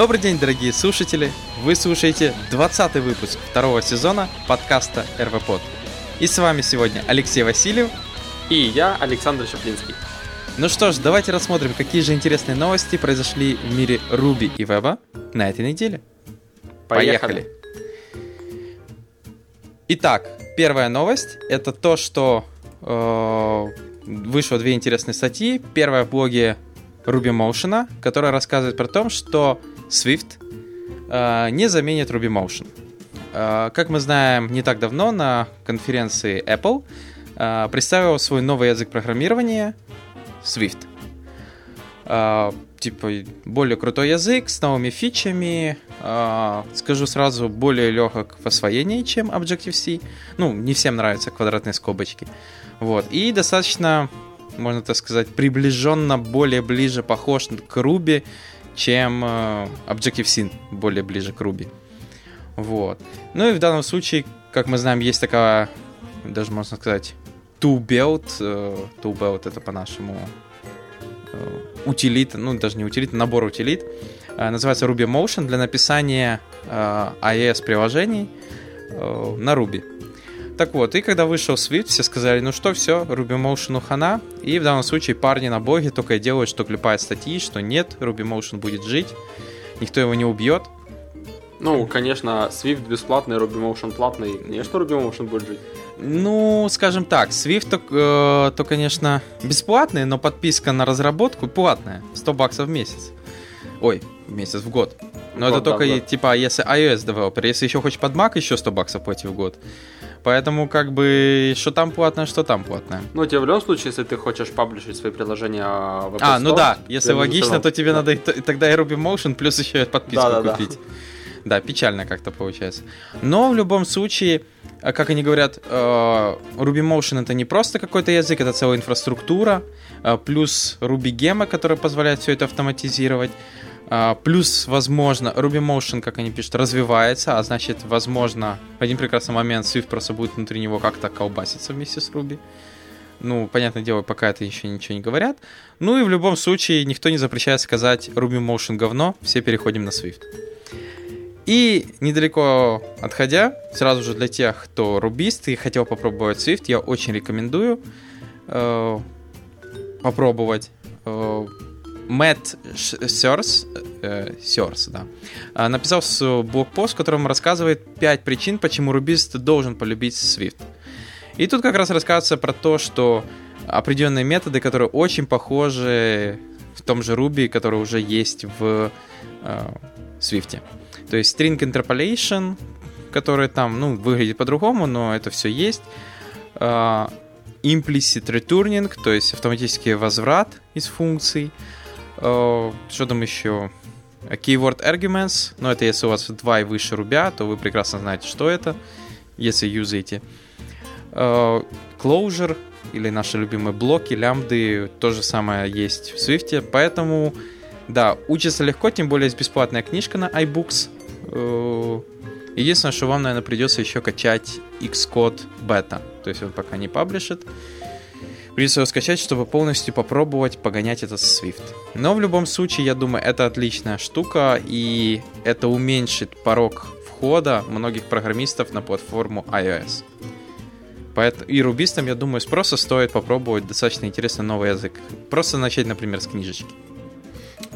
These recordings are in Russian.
Добрый день, дорогие слушатели! Вы слушаете 20 выпуск второго сезона подкаста РВПод. И с вами сегодня Алексей Васильев и я, Александр Шаплинский. Ну что ж, давайте рассмотрим, какие же интересные новости произошли в мире Руби и Веба на этой неделе. Поехали! Поехали. Итак, первая новость это то, что э, вышло две интересные статьи. Первая в блоге Ruby Motion, которая рассказывает про то, что Swift э, не заменит Ruby Motion. Э, как мы знаем, не так давно на конференции Apple э, представил свой новый язык программирования Swift. Типа более крутой язык с новыми фичами. Скажу сразу, более легок в освоении, чем Objective-C. Ну, не всем нравятся квадратные скобочки. Вот. И достаточно можно так сказать, приближенно более ближе похож к Ruby, чем э, Objective-C более ближе к Ruby. Вот. Ну и в данном случае, как мы знаем, есть такая, даже можно сказать, tool-build. Tool-build это по-нашему э, утилит, ну даже не утилит, набор утилит. Э, называется Ruby Motion для написания iOS-приложений на Ruby. Так вот, и когда вышел Swift, все сказали, ну что, все, Ruby Motion хана. И в данном случае парни на боге только и делают, что клепают статьи, что нет, Ruby Motion будет жить, никто его не убьет. Ну, конечно, Swift бесплатный, Ruby Motion платный. Не что Ruby Motion будет жить. Ну, скажем так, Swift то, э, то, конечно, бесплатный, но подписка на разработку платная. 100 баксов в месяц. Ой, в месяц, в год. Но год, это только, да, типа, если iOS девелопер. Если еще хочешь под Mac, еще 100 баксов плати в год. Поэтому как бы что там платное, что там платное. Ну, тебе в любом случае, если ты хочешь паблишить свои приложения в Apple А, ну да, если логично, то тебе да. надо тогда и Ruby Motion плюс еще подписку да, да, купить. Да. да, печально как-то получается. Но в любом случае, э, как они говорят, э, Ruby Motion это не просто какой-то язык, это целая инфраструктура, э, плюс Ruby Gema, которая позволяет все это автоматизировать. Uh, плюс, возможно, Ruby Motion, как они пишут, развивается, а значит, возможно, в один прекрасный момент Swift просто будет внутри него как-то колбаситься вместе с Ruby. Ну, понятное дело, пока это еще ничего не говорят. Ну и в любом случае, никто не запрещает сказать Ruby Motion говно, все переходим на Swift. И недалеко отходя, сразу же для тех, кто рубист и хотел попробовать Swift, я очень рекомендую э, попробовать. Э, Мэтт Сёрс, э, Сёрс, да, а, написал блокпост, в котором рассказывает 5 причин, почему рубист должен полюбить Swift. И тут как раз рассказывается про то, что определенные методы, которые очень похожи в том же Ruby, который уже есть в э, Swift. То есть string interpolation, который там, ну, выглядит по-другому, но это все есть. Э, implicit returning, то есть автоматический возврат из функций. Э, что там еще? Keyword arguments, но это если у вас 2 и выше рубя, то вы прекрасно знаете, что это, если юзаете. Э, closure или наши любимые блоки, лямбды, то же самое есть в Swift, поэтому, да, учится легко, тем более есть бесплатная книжка на iBooks. Э, единственное, что вам, наверное, придется еще качать Xcode бета, то есть он пока не паблишит. Его скачать, чтобы полностью попробовать погонять этот Swift. Но в любом случае, я думаю, это отличная штука, и это уменьшит порог входа многих программистов на платформу iOS. Поэтому и рубистам, я думаю, просто стоит попробовать достаточно интересный новый язык. Просто начать, например, с книжечки.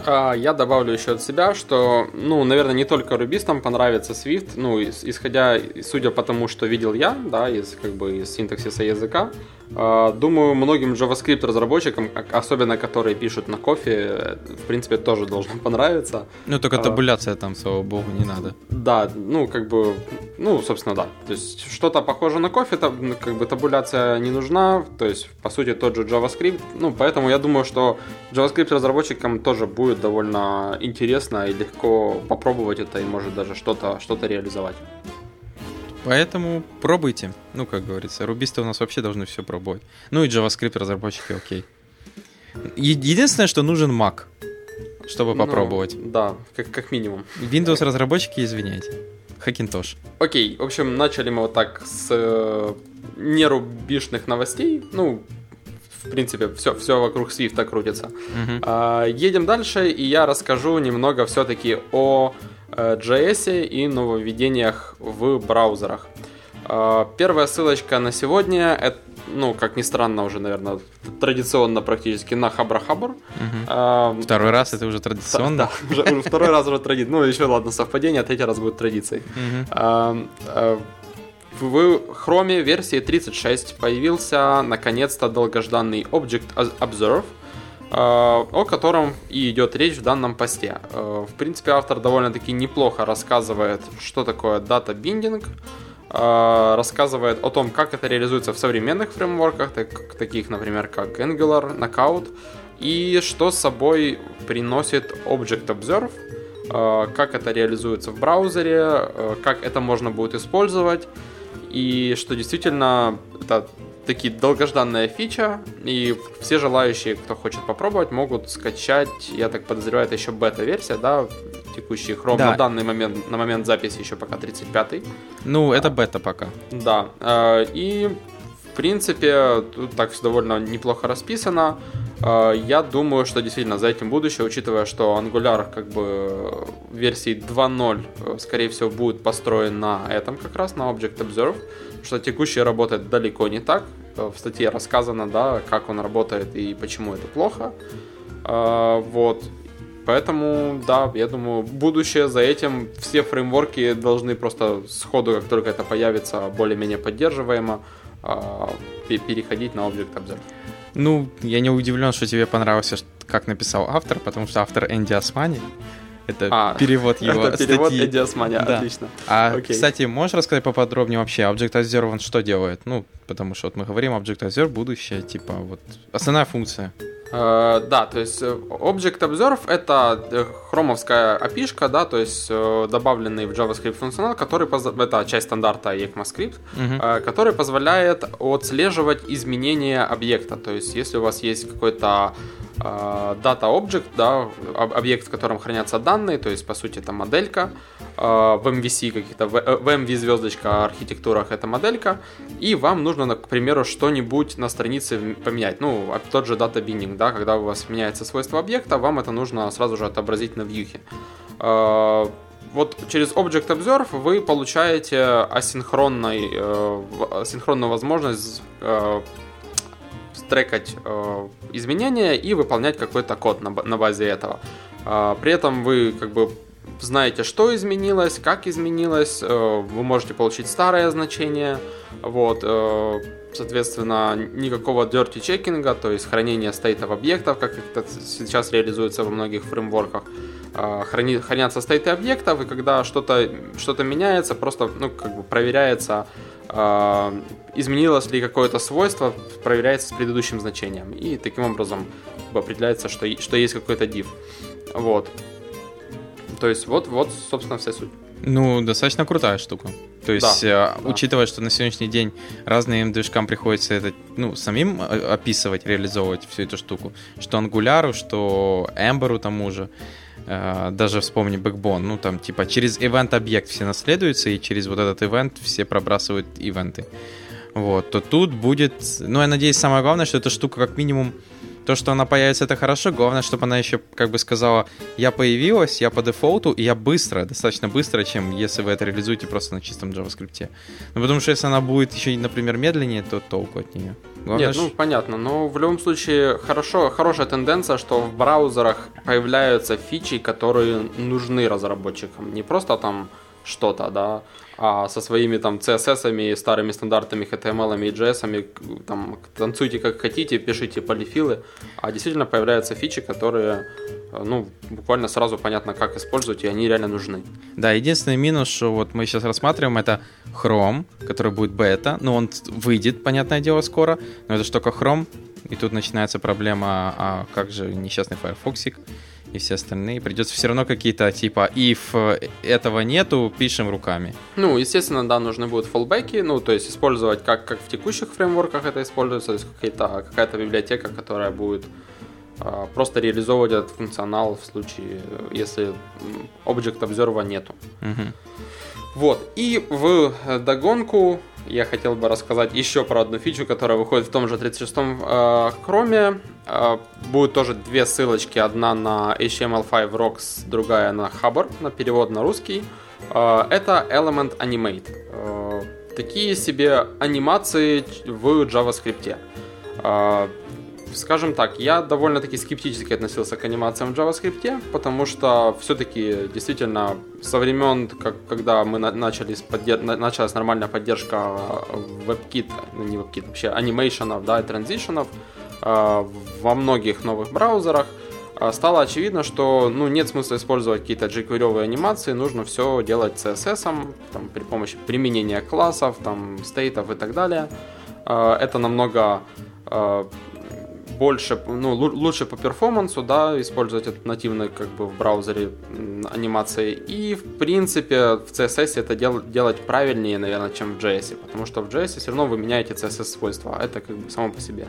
А, я добавлю еще от себя, что, ну, наверное, не только рубистам понравится Swift, ну, исходя, судя по тому, что видел я, да, из, как бы, из синтаксиса языка, думаю, многим JavaScript разработчикам, особенно которые пишут на кофе, в принципе, тоже должно понравиться. Ну, только а, табуляция там, слава богу, не надо. Да, ну, как бы, ну, собственно, да. То есть, что-то похоже на кофе, ну, как бы табуляция не нужна, то есть, по сути, тот же JavaScript. Ну, поэтому я думаю, что JavaScript разработчикам тоже будет довольно интересно и легко попробовать это и, может, даже что-то что реализовать. Поэтому пробуйте. Ну, как говорится, рубисты у нас вообще должны все пробовать. Ну и JavaScript разработчики, окей. Единственное, что нужен Mac, чтобы ну, попробовать. Да, как, как минимум. Windows разработчики, извиняйте. Хакинтош. Окей, в общем, начали мы вот так с э, нерубишных новостей. Ну, в принципе, все, все вокруг Swift крутится. Uh-huh. Едем дальше, и я расскажу немного все-таки о JS э, и нововведениях в браузерах. Первая ссылочка на сегодня это ну, как ни странно, уже, наверное, традиционно практически на Хабра-Хабр. Угу. А, второй раз это уже традиционно? Да, да уже, второй раз уже традиция. Ну, еще, ладно, совпадение, а третий раз будет традицией. Угу. А, а, в Chrome версии 36 появился, наконец-то, долгожданный Object Observe, о котором и идет речь в данном посте. А, в принципе, автор довольно-таки неплохо рассказывает, что такое дата биндинг, а, рассказывает о том, как это реализуется в современных фреймворках, так, таких, например, как Angular, Knockout, и что собой приносит Object Observe, как это реализуется в браузере, как это можно будет использовать, и что действительно это такие долгожданная фича, и все желающие, кто хочет попробовать, могут скачать, я так подозреваю, это еще бета-версия, да, текущий Chrome да. на данный момент, на момент записи еще пока 35-й. Ну, это бета пока. Да, э, и в принципе тут так все довольно неплохо расписано. Э, я думаю, что действительно за этим будущее, учитывая, что Angular как бы версии 2.0, э, скорее всего, будет построен на этом как раз, на Object Observe, что текущий работает далеко не так. В статье рассказано, да, как он работает и почему это плохо. Вот. Поэтому, да, я думаю, будущее за этим. Все фреймворки должны просто сходу, как только это появится, более-менее поддерживаемо, а, переходить на Object Observe. Ну, я не удивлен, что тебе понравился, как написал автор, потому что автор Энди Османи. Это а, перевод его это перевод статьи. Энди Османи, да. отлично. А, Окей. кстати, можешь рассказать поподробнее вообще, Object Observe он что делает? Ну, потому что вот мы говорим, Object Observe будущее, типа вот основная функция. Э, да, то есть э, Object Observe это э, хромовская API, да, то есть добавленный в JavaScript функционал, который это часть стандарта ECMAScript, uh-huh. который позволяет отслеживать изменения объекта. То есть, если у вас есть какой-то Data Object, да, объект, в котором хранятся данные, то есть, по сути, это моделька, в MVC каких-то, в MV звездочка архитектурах это моделька, и вам нужно, к примеру, что-нибудь на странице поменять, ну, тот же Data Binding, да, когда у вас меняется свойство объекта, вам это нужно сразу же отобразить на вьюхе. Вот через Object Observe вы получаете асинхронный, э, асинхронную возможность э, трекать э, изменения и выполнять какой-то код на, на базе этого. Э, при этом вы как бы знаете, что изменилось, как изменилось, э, вы можете получить старое значение, вот, э, соответственно, никакого dirty чекинга, то есть хранение стейтов объектов, как это сейчас реализуется во многих фреймворках. Э, храни, хранятся стейты объектов, и когда что-то что меняется, просто ну, как бы проверяется, изменилось ли какое-то свойство, проверяется с предыдущим значением. И таким образом определяется, что, что есть какой-то div. Вот. То есть вот, вот, собственно, вся суть. Ну, достаточно крутая штука. То есть, да, э, учитывая, что на сегодняшний день разным движкам приходится это, ну, самим э, описывать, реализовывать всю эту штуку, что Angular, что Ember тому же, э, даже вспомни Backbone, ну, там, типа, через event-объект все наследуются, и через вот этот event все пробрасывают ивенты. Вот, то тут будет, ну, я надеюсь, самое главное, что эта штука как минимум то, что она появится, это хорошо. Главное, чтобы она еще как бы сказала, я появилась, я по дефолту, и я быстро, достаточно быстро, чем если вы это реализуете просто на чистом JavaScript. Ну, потому что если она будет еще, например, медленнее, то толку от нее. Главное, Нет, ну понятно, но в любом случае хорошо, хорошая тенденция, что в браузерах появляются фичи, которые нужны разработчикам. Не просто там что-то, да, а со своими там CSS, старыми стандартами, HTML и JS, там, танцуйте как хотите, пишите полифилы, а действительно появляются фичи, которые, ну, буквально сразу понятно, как использовать, и они реально нужны. Да, единственный минус, что вот мы сейчас рассматриваем, это Chrome, который будет бета, ну, он выйдет, понятное дело, скоро, но это же только Chrome, и тут начинается проблема, а как же несчастный Firefox, и все остальные. Придется все равно какие-то типа if э, этого нету, пишем руками. Ну, естественно, да, нужны будут фоллбеки, ну, то есть использовать как, как в текущих фреймворках это используется, то есть какая-то, какая-то библиотека, которая будет а, просто реализовывать этот функционал в случае, если Object Observer нету. Угу. Вот, и в догонку я хотел бы рассказать еще про одну фичу, которая выходит в том же 36-м э. Э, будут тоже две ссылочки. Одна на HTML5 Rocks, другая на Hubber, на перевод на русский. Э, это Element Animate. Э, такие себе анимации в JavaScript. Э, скажем так, я довольно-таки скептически относился к анимациям в JavaScript, потому что все-таки действительно со времен, как, когда мы на, начали поддерж... началась нормальная поддержка WebKit, ну не WebKit, вообще анимейшенов, да, и транзишенов э, во многих новых браузерах, э, стало очевидно, что ну, нет смысла использовать какие-то jQuery анимации, нужно все делать CSS, там, при помощи применения классов, там, стейтов и так далее. Э, это намного больше, ну, лучше по перформансу, да, использовать это нативно как бы в браузере анимации. И, в принципе, в CSS это дел, делать правильнее, наверное, чем в JS, потому что в JS все равно вы меняете CSS-свойства, а это как бы само по себе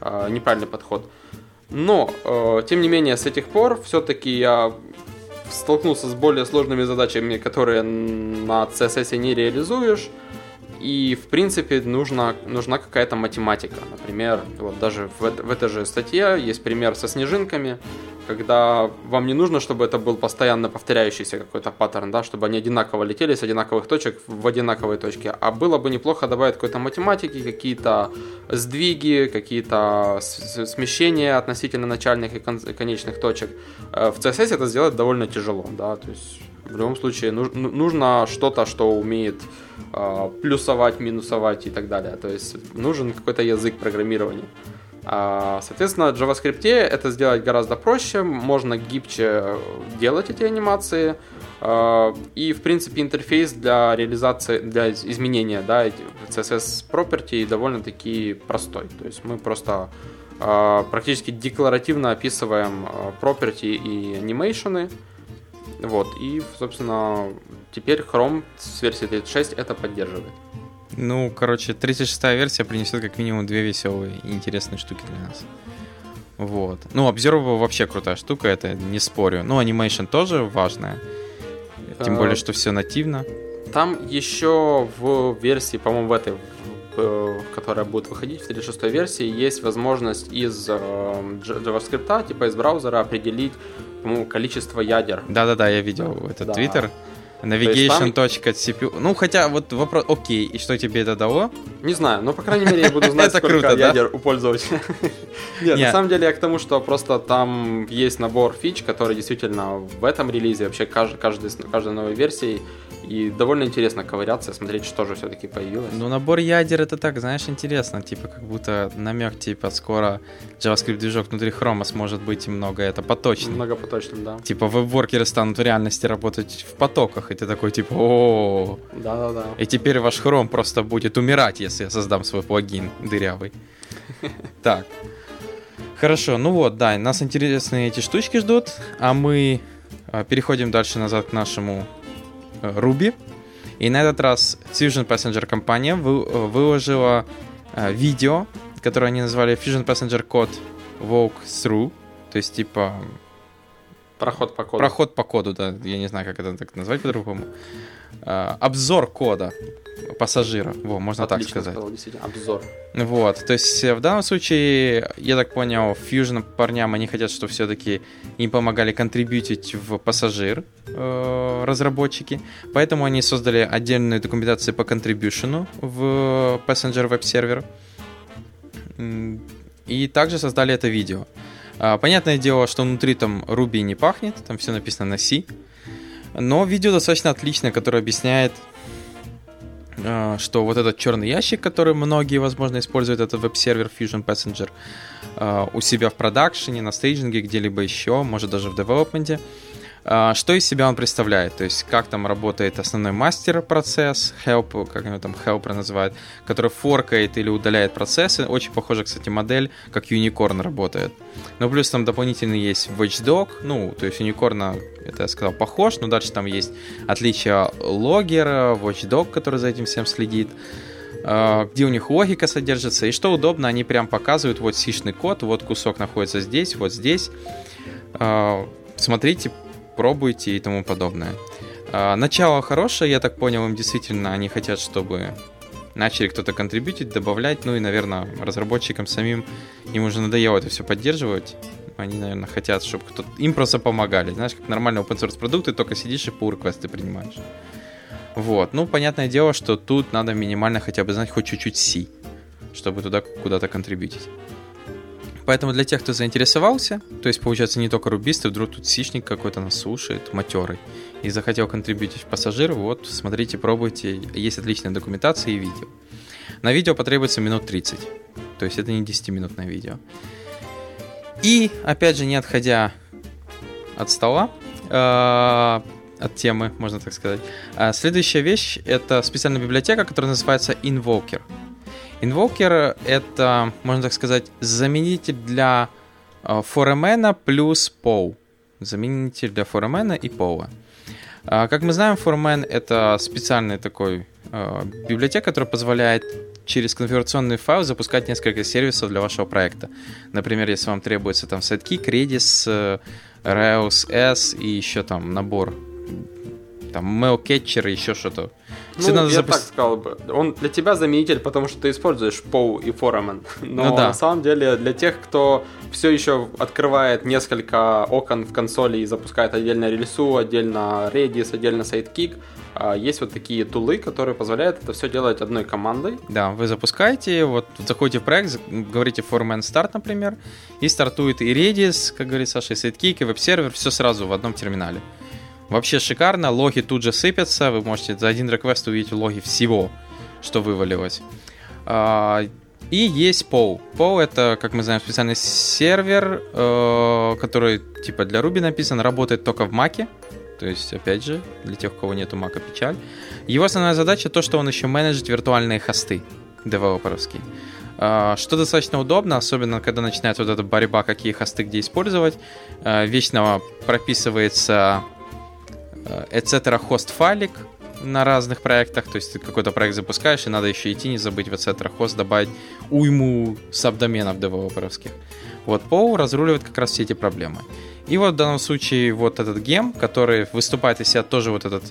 э, неправильный подход. Но, э, тем не менее, с этих пор все-таки я столкнулся с более сложными задачами, которые на CSS не реализуешь. И, в принципе, нужна, нужна какая-то математика. Например, вот даже в, в этой же статье есть пример со снежинками, когда вам не нужно, чтобы это был постоянно повторяющийся какой-то паттерн, да, чтобы они одинаково летели с одинаковых точек в одинаковые точки. А было бы неплохо добавить какой-то математики, какие-то сдвиги, какие-то смещения относительно начальных и конечных точек. Э, в CSS это сделать довольно тяжело, да, то есть в любом случае ну, нужно что-то, что умеет э, плюсовать, минусовать и так далее. То есть нужен какой-то язык программирования. А, соответственно, в JavaScript это сделать гораздо проще, можно гибче делать эти анимации. А, и, в принципе, интерфейс для реализации, для изменения да, CSS property довольно-таки простой. То есть мы просто а, практически декларативно описываем property и анимейшены. Вот, и, собственно, теперь Chrome с версии 36 это поддерживает. Ну, короче, 36-я версия принесет как минимум две веселые и интересные штуки для нас. Вот. Ну, Observable вообще крутая штука, это не спорю. Ну, Animation тоже важная. Тем более, что все нативно. Там еще в версии, по-моему, в этой, э, которая будет выходить в 36 версии, есть возможность из э, JavaScript, типа из браузера, определить, по-моему, количество ядер. Да-да-да, я видел этот твиттер. Да. Navigation.cpu. Ну, хотя вот вопрос, окей, и что тебе это дало? Не знаю, но, по крайней мере, я буду знать, сколько круто, ядер да? у пользователя. Нет, на самом деле я к тому, что просто там есть набор фич, который действительно в этом релизе, вообще каждый, каждой новой версии и довольно интересно ковыряться, смотреть, что же все-таки появилось. Ну, набор ядер это так, знаешь, интересно. Типа, как будто намек, типа, скоро JavaScript движок внутри хрома сможет быть много это поточным. Много поточным, да. Типа, веб-воркеры станут в реальности работать в потоках, и ты такой, типа, о Да-да-да. И теперь ваш хром просто будет умирать, если я создам свой плагин дырявый. Так. Хорошо, ну вот, да, нас интересные эти штучки ждут, а мы а, переходим дальше назад к нашему Ruby. И на этот раз Fusion Passenger компания выложила э, видео, которое они назвали Fusion Passenger Code Walkthrough. То есть, типа... Проход по коду. Проход по коду, да. Я не знаю, как это так назвать по-другому. Э, обзор кода пассажира. Во, можно Отлично так сказать. Сказал, действительно, обзор. Вот, то есть э, в данном случае, я так понял, Fusion парням, они хотят, чтобы все-таки им помогали контрибьютить в пассажир э, разработчики, поэтому они создали отдельную документацию по контрибьюшену в Passenger Web Server и также создали это видео. А, понятное дело, что внутри там Ruby не пахнет, там все написано на C, но видео достаточно отличное, которое объясняет а, что вот этот черный ящик, который многие, возможно, используют, это веб-сервер Fusion Passenger а, у себя в продакшене, на стейджинге, где-либо еще, может даже в девелопменте, что из себя он представляет? То есть, как там работает основной мастер процесс, help, как его там helper называют, который форкает или удаляет процессы. Очень похожа, кстати, модель, как Unicorn работает. Но плюс там дополнительно есть Watchdog, ну, то есть Unicorn, это я сказал, похож, но дальше там есть отличие логера, Watchdog, который за этим всем следит а, где у них логика содержится, и что удобно, они прям показывают, вот сишный код, вот кусок находится здесь, вот здесь. А, смотрите, пробуйте и тому подобное. А, начало хорошее, я так понял, им действительно они хотят, чтобы начали кто-то контрибьютить, добавлять, ну и, наверное, разработчикам самим им уже надоело это все поддерживать. Они, наверное, хотят, чтобы кто-то... Им просто помогали. Знаешь, как нормальные open source продукты, только сидишь и pull реквесты принимаешь. Вот. Ну, понятное дело, что тут надо минимально хотя бы знать хоть чуть-чуть C, чтобы туда куда-то контрибьютить. Поэтому для тех, кто заинтересовался, то есть, получается, не только рубисты, вдруг тут сичник какой-то нас слушает, матерый, и захотел контрибьютить пассажир, вот, смотрите, пробуйте, есть отличная документация и видео. На видео потребуется минут 30, то есть это не 10-минутное видео. И, опять же, не отходя от стола, э, от темы, можно так сказать, э, следующая вещь — это специальная библиотека, которая называется Invoker — Invoker — это, можно так сказать, заменитель для э, форемена плюс POW. Заменитель для форемена и POW. А, как мы знаем, Foreman — это специальный такой э, библиотека, которая позволяет через конфигурационный файл запускать несколько сервисов для вашего проекта. Например, если вам требуется там Sidekick, Redis, э, Rails S и еще там набор там mail-catcher и еще что-то. Ну, надо я запу... так сказал бы. Он для тебя заменитель, потому что ты используешь POW и Foreman. Но ну, да. на самом деле для тех, кто все еще открывает несколько окон в консоли и запускает отдельно релису, отдельно Redis, отдельно Sidekick, а, есть вот такие тулы, которые позволяют это все делать одной командой. Да, вы запускаете, вот заходите в проект, говорите Foreman Start, например, и стартует и Redis, как говорит Саша, и Sidekick, и веб-сервер, все сразу в одном терминале. Вообще шикарно, логи тут же сыпятся, вы можете за один реквест увидеть логи всего, что вывалилось. А, и есть POW. POW это, как мы знаем, специальный сервер, э, который типа для Ruby написан, работает только в Mac. То есть, опять же, для тех, у кого нету Mac, печаль. Его основная задача то, что он еще менеджит виртуальные хосты девелоперские. А, что достаточно удобно, особенно когда начинается вот эта борьба, какие хосты где использовать. Э, вечно прописывается etc. хост файлик на разных проектах, то есть ты какой-то проект запускаешь, и надо еще идти, не забыть в etc. хост добавить уйму сабдоменов девелоперовских. Вот POW разруливает как раз все эти проблемы. И вот в данном случае вот этот гем, который выступает из себя тоже вот этот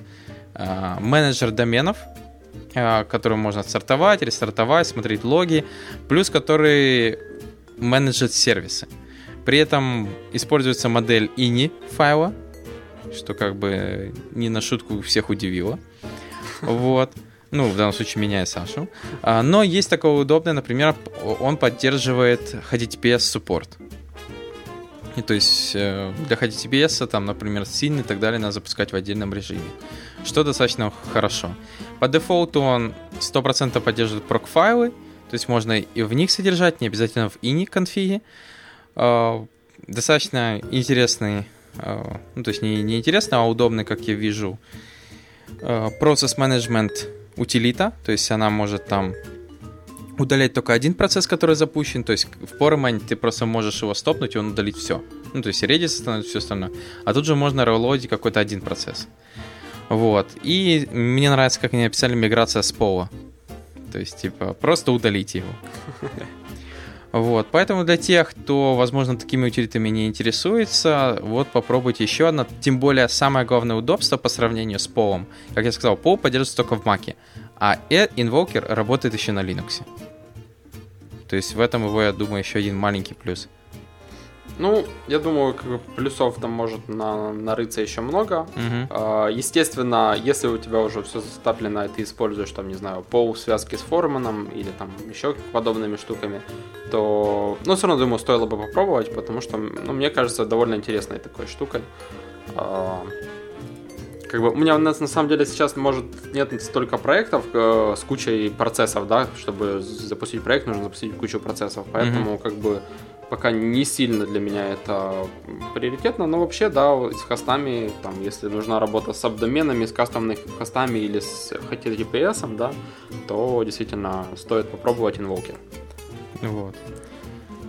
э, менеджер доменов, э, который можно стартовать, рестартовать, смотреть логи, плюс который менеджит сервисы. При этом используется модель ini файла, что как бы не на шутку всех удивило. Вот. Ну, в данном случае меня и Сашу. А, но есть такое удобное, например, он поддерживает HTTPS суппорт. И то есть э, для HTTPS, там, например, SYN и так далее, надо запускать в отдельном режиме. Что достаточно хорошо. По дефолту он 100% поддерживает прок-файлы, то есть можно и в них содержать, не обязательно в ini конфиге. А, достаточно интересный ну, то есть не, не интересно, а удобно, как я вижу, процесс менеджмент утилита, то есть она может там удалять только один процесс, который запущен, то есть в Poroman ты просто можешь его стопнуть, и он удалит все. Ну, то есть Redis остановит все остальное. А тут же можно релодить какой-то один процесс. Вот. И мне нравится, как они описали миграция с пола. То есть, типа, просто удалить его. Вот, поэтому для тех, кто, возможно, такими утилитами не интересуется, вот попробуйте еще одно. Тем более, самое главное удобство по сравнению с POW. Как я сказал, POW поддерживается только в Mac, а Invoker работает еще на Linux. То есть в этом его, я думаю, еще один маленький плюс. Ну, я думаю, как бы плюсов там может на, нарыться еще много. Uh-huh. Естественно, если у тебя уже все застаплено, и ты используешь там, не знаю, пол связки с форманом или там еще подобными штуками, то, ну, все равно, думаю, стоило бы попробовать, потому что, ну, мне кажется, довольно интересной такой штукой. А, как бы у меня на, на самом деле сейчас может нет столько проектов э, с кучей процессов, да, чтобы запустить проект нужно запустить кучу процессов, поэтому mm-hmm. как бы пока не сильно для меня это приоритетно, но вообще, да, с хостами, там, если нужна работа с сабдоменами, с кастомными хостами или с HTTPS, да, то действительно стоит попробовать Invoker. Вот.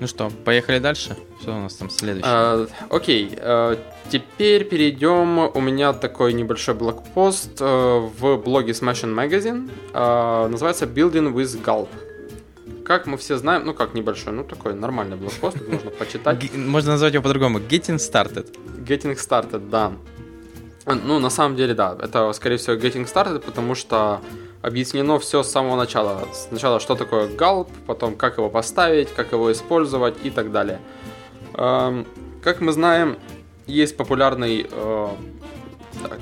Ну что, поехали дальше? Что у нас там следующее? А, окей, а, теперь перейдем. У меня такой небольшой блокпост а, в блоге Smashing Magazine. А, называется Building with Gulp как мы все знаем, ну как небольшой, ну такой нормальный блокпост, можно почитать. Можно назвать его по-другому. Getting Started. Getting Started, да. Ну, на самом деле, да. Это, скорее всего, Getting Started, потому что объяснено все с самого начала. Сначала, что такое Gulp, потом, как его поставить, как его использовать и так далее. Эм, как мы знаем, есть популярный э,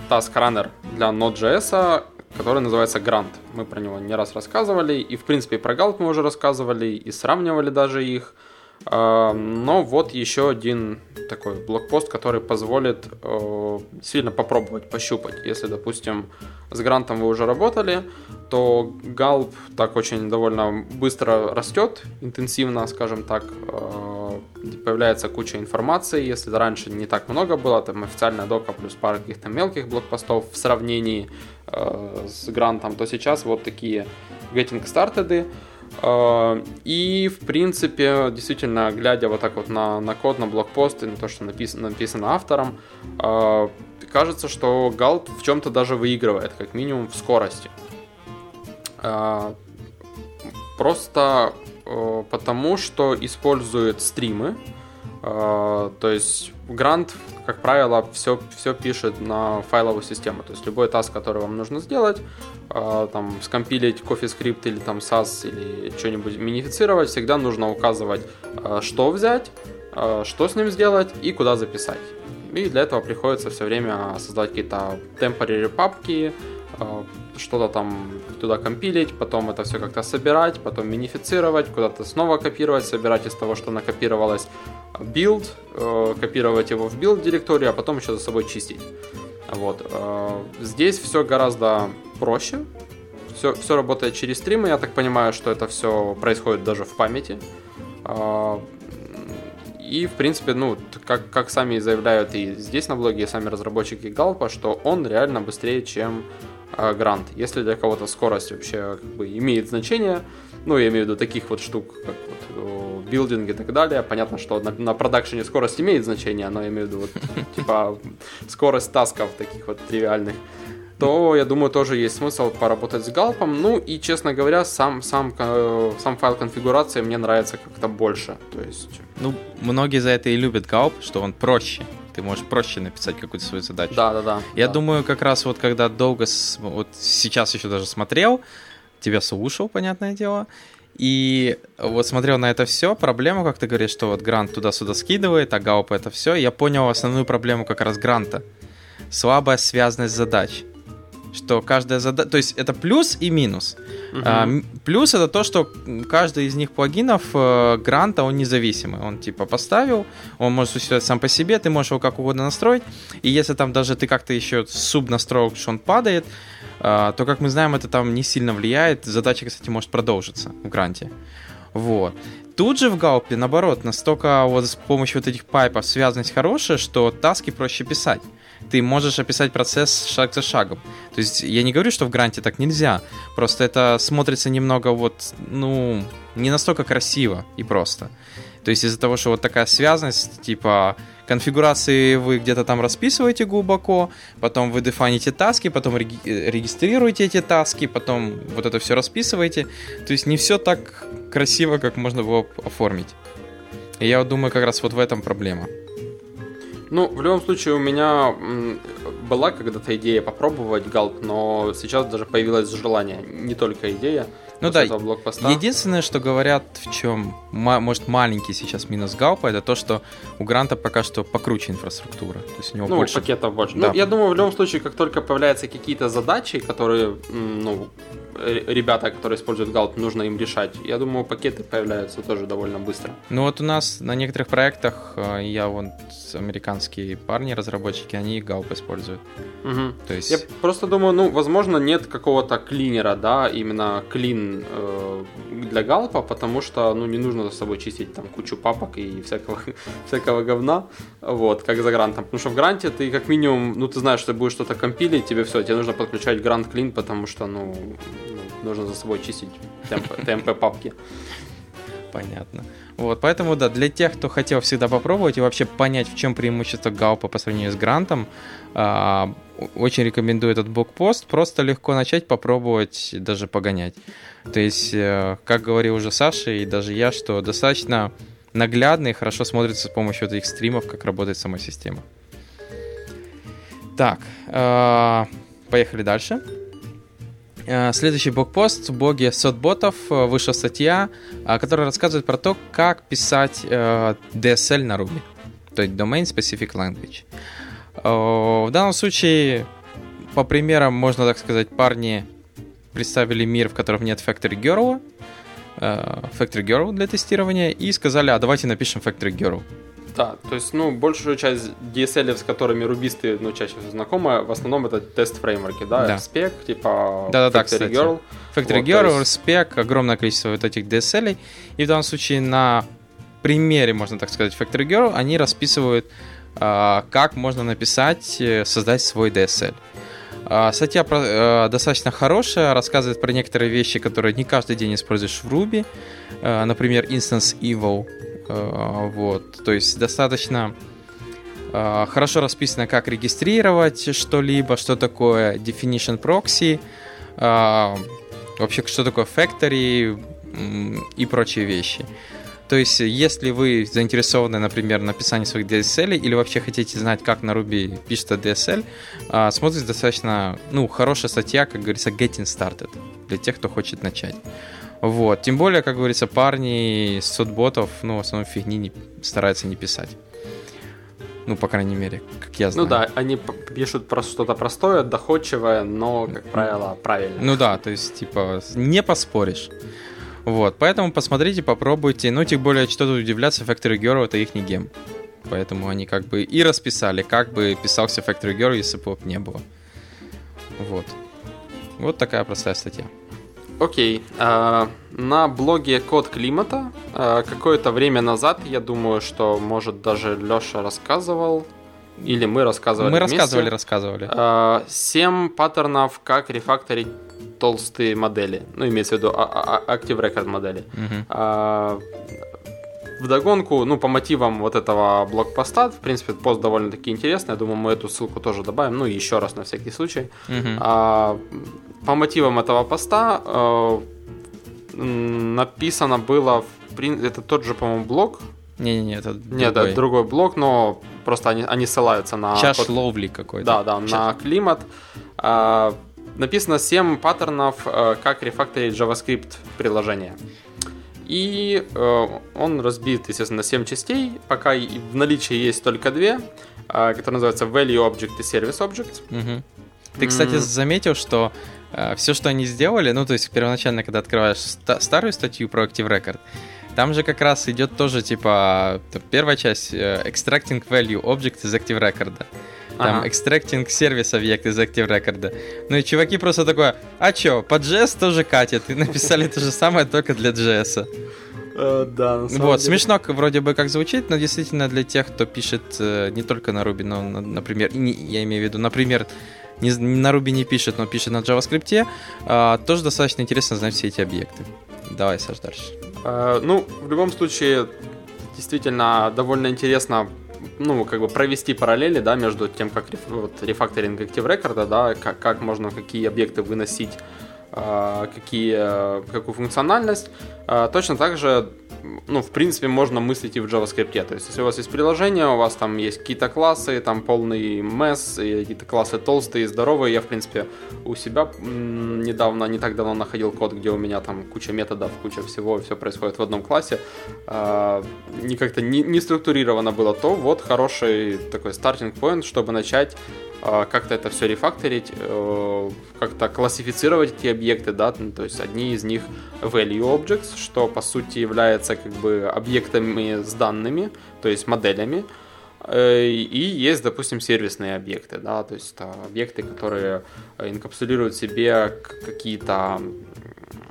Task Runner для Node.js, который называется Grant. Мы про него не раз рассказывали, и в принципе про Gulp мы уже рассказывали, и сравнивали даже их. Э, но вот еще один такой блокпост, который позволит э, сильно попробовать, пощупать. Если, допустим, с грантом вы уже работали, то Gulp так очень довольно быстро растет, интенсивно, скажем так. Э, появляется куча информации. Если раньше не так много было, там официальная дока плюс пара каких-то мелких блокпостов в сравнении э, с грантом, то сейчас вот такие getting started. А, и, в принципе, действительно, глядя вот так вот на, на код, на блокпост и на то, что написано, написано автором, а, кажется, что Галт в чем-то даже выигрывает, как минимум в скорости. Просто потому, что использует стримы, то есть Грант, как правило, все, все пишет на файловую систему. То есть любой таск, который вам нужно сделать, э, там, скомпилить CoffeeScript или там SAS или что-нибудь минифицировать, всегда нужно указывать, э, что взять, что с ним сделать и куда записать. И для этого приходится все время создавать какие-то temporary папки, что-то там туда компилить, потом это все как-то собирать, потом минифицировать, куда-то снова копировать, собирать из того, что накопировалось, build, э, копировать его в build директорию, а потом еще за собой чистить. Вот. Э, здесь все гораздо проще. Все, все работает через стримы. Я так понимаю, что это все происходит даже в памяти. Э, и, в принципе, ну, как, как сами заявляют и здесь на блоге, и сами разработчики Галпа, что он реально быстрее, чем грант. Если для кого-то скорость вообще как бы имеет значение, ну, я имею в виду таких вот штук, как вот билдинг и так далее, понятно, что на, на продакшене скорость имеет значение, но я имею в виду вот, типа скорость тасков таких вот тривиальных, то, я думаю, тоже есть смысл поработать с галпом. Ну и, честно говоря, сам, сам, сам файл конфигурации мне нравится как-то больше. То есть... Ну, многие за это и любят галп, что он проще ты можешь проще написать какую-то свою задачу. Да, да, да. Я да. думаю, как раз вот когда долго, вот сейчас еще даже смотрел, тебя слушал, понятное дело, и вот смотрел на это все, проблему, как ты говоришь, что вот грант туда-сюда скидывает, а галп это все, я понял основную проблему как раз гранта. Слабая связность задач что каждая задача... То есть это плюс и минус. Uh-huh. А, плюс это то, что каждый из них плагинов э, гранта, он независимый. Он типа поставил, он может существовать сам по себе, ты можешь его как угодно настроить. И если там даже ты как-то еще суб настроил, что он падает, э, то, как мы знаем, это там не сильно влияет. Задача, кстати, может продолжиться в гранте. Вот. Тут же в Гаупе, наоборот, настолько вот с помощью вот этих пайпов связанность хорошая, что таски проще писать ты можешь описать процесс шаг за шагом. То есть я не говорю, что в гранте так нельзя, просто это смотрится немного вот, ну, не настолько красиво и просто. То есть из-за того, что вот такая связанность, типа конфигурации вы где-то там расписываете глубоко, потом вы дефаните таски, потом регистрируете эти таски, потом вот это все расписываете. То есть не все так красиво, как можно было оформить. И я думаю, как раз вот в этом проблема. Ну, в любом случае, у меня была когда-то идея попробовать галп, но сейчас даже появилось желание, не только идея. Ну да, единственное, что говорят, в чем, может, маленький сейчас минус Галпа, это то, что у Гранта пока что покруче инфраструктура. То есть у него ну, больше... пакетов больше. Да. Ну, я думаю, в любом случае, как только появляются какие-то задачи, которые, ну, ребята, которые используют Галп, нужно им решать, я думаю, пакеты появляются тоже довольно быстро. Ну вот у нас на некоторых проектах, э, я вот американские парни, разработчики, они Галп используют. Угу. То есть... Я просто думаю, ну, возможно, нет какого-то клинера, да, именно клин э, для галпа, потому что, ну, не нужно за собой чистить там кучу папок и всякого, всякого говна, вот, как за грантом. Потому что в гранте ты как минимум, ну, ты знаешь, что ты будешь что-то компилить, тебе все, тебе нужно подключать грант клин, потому что, ну, ну нужно за собой чистить TMP папки. Понятно. Вот, поэтому, да, для тех, кто хотел всегда попробовать и вообще понять, в чем преимущество Гаупа по сравнению с Грантом, э, очень рекомендую этот блокпост. Просто легко начать, попробовать, даже погонять. То есть, э, как говорил уже Саша и даже я, что достаточно наглядно и хорошо смотрится с помощью этих стримов, как работает сама система. Так, э, поехали дальше. Э, следующий блокпост в блоге Сотботов э, вышла статья, э, которая рассказывает про то, как писать DSL на Ruby, то есть Domain Specific Language. В данном случае, по примерам, можно так сказать, парни представили мир, в котором нет Factory Girl, Factory Girl для тестирования, и сказали, а давайте напишем Factory Girl. Да, то есть, ну, большую часть DSL, с которыми рубисты, ну, чаще всего знакомы, в основном это тест-фреймворки, да, да. RSpec, типа да, да, Factory да, Girl. Factory вот, Girl, есть... RSpec, огромное количество вот этих DSL, и в данном случае на примере, можно так сказать, Factory Girl, они расписывают, а, как можно написать, э, создать свой DSL. А, статья э, достаточно хорошая, рассказывает про некоторые вещи, которые не каждый день используешь в Ruby, э, например, Instance Evil, вот, то есть достаточно э, хорошо расписано, как регистрировать что-либо, что такое definition proxy, э, вообще что такое factory и прочие вещи. То есть, если вы заинтересованы, например, в написании своих DSL или вообще хотите знать, как на Ruby пишется DSL, смотрите достаточно, ну, хорошая статья, как говорится, getting started для тех, кто хочет начать. Вот. Тем более, как говорится, парни с сотботов, ну, в основном фигни не, стараются не писать. Ну, по крайней мере, как я знаю. Ну да, они пишут про что-то простое, доходчивое, но, как правило, правильно. Ну да, то есть, типа, не поспоришь. Вот, поэтому посмотрите, попробуйте. Ну, тем более, что тут удивляться, Factory Girl это их не гем. Поэтому они как бы и расписали, как бы писался Factory Girl, если бы не было. Вот. Вот такая простая статья. Окей. А, на блоге Код климата а, какое-то время назад, я думаю, что, может, даже Леша рассказывал, или мы рассказывали Мы вместе, рассказывали, рассказывали. А, семь паттернов, как рефакторить толстые модели. Ну, имеется в виду Active Record модели. Угу. А, вдогонку, ну, по мотивам вот этого блокпоста, в принципе, пост довольно-таки интересный, я думаю, мы эту ссылку тоже добавим, ну, еще раз на всякий случай. Угу. А, по мотивам этого поста э, написано было, в, это тот же, по-моему, блог. Не-не-не, это другой. Нет, это другой блог, но просто они, они ссылаются на... Чаш под... ловли какой-то. Да, да, Чаш. на климат. А, написано 7 паттернов, э, как рефакторить JavaScript приложение. И э, он разбит, естественно, на 7 частей. Пока в наличии есть только две, э, которые называются Value Object и Service Object. Угу. Ты, кстати, mm. заметил, что э, все, что они сделали, ну, то есть первоначально, когда открываешь ста- старую статью про Active Record, там же как раз идет тоже, типа, первая часть э, Extracting Value Object из Active Record. Там ага. Extracting Service объект из Active Record. Ну и чуваки просто такое, а чё, по JS тоже катит. И написали то же самое, только для JS. Uh, да, вот, деле. смешно вроде бы как звучит, но действительно для тех, кто пишет uh, не только на Ruby, но, например, не, я имею в виду, например, не, на Ruby не пишет, но пишет на JavaScript, uh, тоже достаточно интересно знать все эти объекты. Давай, Саш, дальше. ну, в любом случае, действительно довольно интересно ну, как бы провести параллели, да, между тем, как реф, вот, рефакторинг Active Record, да, как, как можно какие объекты выносить какие, какую функциональность. А, точно так же, ну, в принципе, можно мыслить и в JavaScript. То есть, если у вас есть приложение, у вас там есть какие-то классы, там полный месс, и какие-то классы толстые, здоровые. Я, в принципе, у себя недавно, не так давно находил код, где у меня там куча методов, куча всего, все происходит в одном классе. А, не как-то не, не структурировано было, то вот хороший такой стартинг point, чтобы начать а, как-то это все рефакторить, э, как-то классифицировать эти объекты, да, ну, то есть одни из них value objects, что по сути является как бы объектами с данными, то есть моделями, э, и есть, допустим, сервисные объекты, да, то есть это объекты, которые инкапсулируют в себе какие-то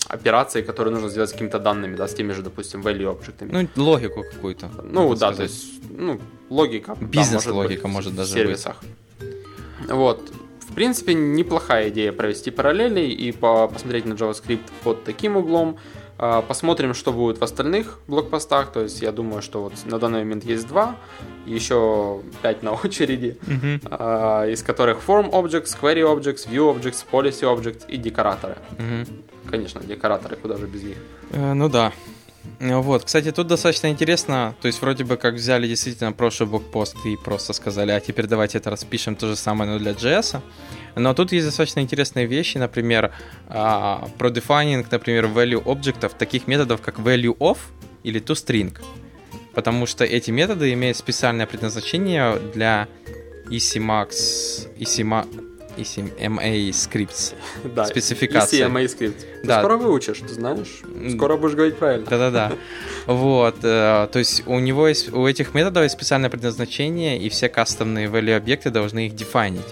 операции, которые нужно сделать с какими-то данными, да, с теми же, допустим, value объектами. Ну, логику какую-то. Ну, да, сказать. то есть, ну, логика. Бизнес-логика может, может даже в сервисах. Быть. Вот. В принципе, неплохая идея провести параллели и посмотреть на JavaScript под таким углом. А, посмотрим, что будет в остальных блокпостах. То есть я думаю, что вот на данный момент есть два, еще пять на очереди, mm-hmm. из которых Form Objects, Query Objects, View Objects, Policy Objects и декораторы. Mm-hmm. Конечно, декораторы, куда же без них. Э, ну да. Вот, кстати, тут достаточно интересно, то есть вроде бы как взяли действительно прошлый блокпост и просто сказали, а теперь давайте это распишем то же самое, но для JS. Но тут есть достаточно интересные вещи, например, а, про defining, например, value объектов, таких методов, как value of или toString. Потому что эти методы имеют специальное предназначение для ECMAX, ECMA, ECMA scripts. Да, спецификация. ECMA script. Да. Ты скоро выучишь, ты знаешь. Скоро будешь говорить правильно. Да-да-да. Вот, э, то есть у него есть, у этих методов есть специальное предназначение, и все кастомные value объекты должны их дефайнить.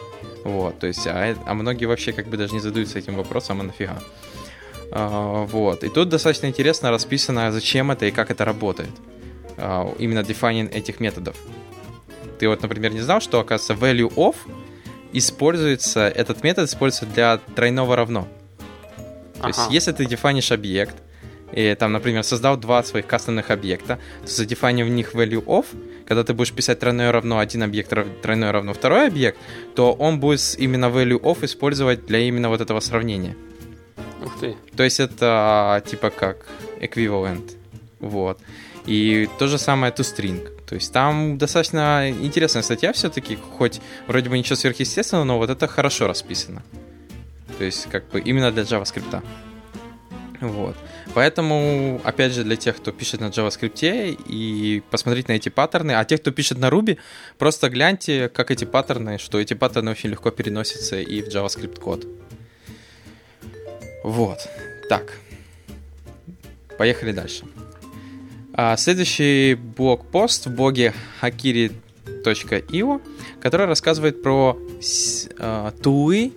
Вот, то есть, а, а многие вообще как бы даже не задаются этим вопросом, а нафига. А, вот, и тут достаточно интересно расписано, зачем это и как это работает. А, именно дефайнинг этих методов. Ты вот, например, не знал, что, оказывается, value of используется, этот метод используется для тройного равно. То ага. есть, если ты дефанишь объект, и там, например, создал два своих кастомных объекта, то задефанив в них value of, когда ты будешь писать тройное равно один объект, тройное равно второй объект, то он будет именно value of использовать для именно вот этого сравнения. Ух ты. То есть это типа как equivalent. Вот. И то же самое toString. То есть там достаточно интересная статья все-таки, хоть вроде бы ничего сверхъестественного, но вот это хорошо расписано. То есть как бы именно для JavaScript. Вот. Поэтому, опять же, для тех, кто пишет на JavaScript и посмотреть на эти паттерны, а тех, кто пишет на Ruby, просто гляньте, как эти паттерны, что эти паттерны очень легко переносятся и в JavaScript код. Вот. Так. Поехали дальше. А следующий блог-пост в блоге hakiri.io, который рассказывает про э, тулы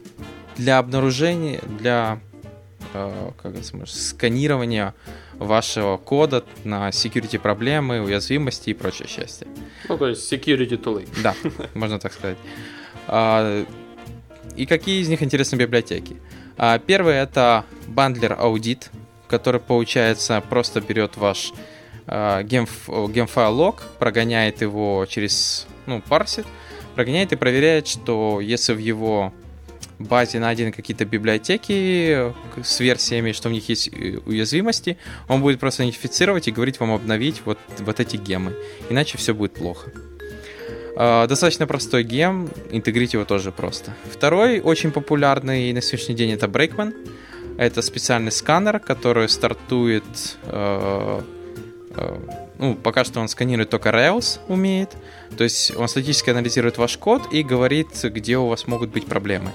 для обнаружения, для э, как это сканирования вашего кода на security проблемы, уязвимости и прочее счастье. Ну, то есть security тулы. Да, можно так сказать. А, и какие из них интересны библиотеки? Первый это бандлер аудит, который, получается, просто берет ваш гемфайл лог, прогоняет его через, ну, парсит, прогоняет и проверяет, что если в его базе найдены какие-то библиотеки с версиями, что в них есть э, уязвимости, он будет просто идентифицировать и говорить вам обновить вот, вот эти гемы. Иначе все будет плохо. А, достаточно простой гем, интегрить его тоже просто. Второй, очень популярный на сегодняшний день, это Breakman. Это специальный сканер, который стартует э, Э, ну, пока что он сканирует только Rails, умеет. То есть он статически анализирует ваш код и говорит, где у вас могут быть проблемы.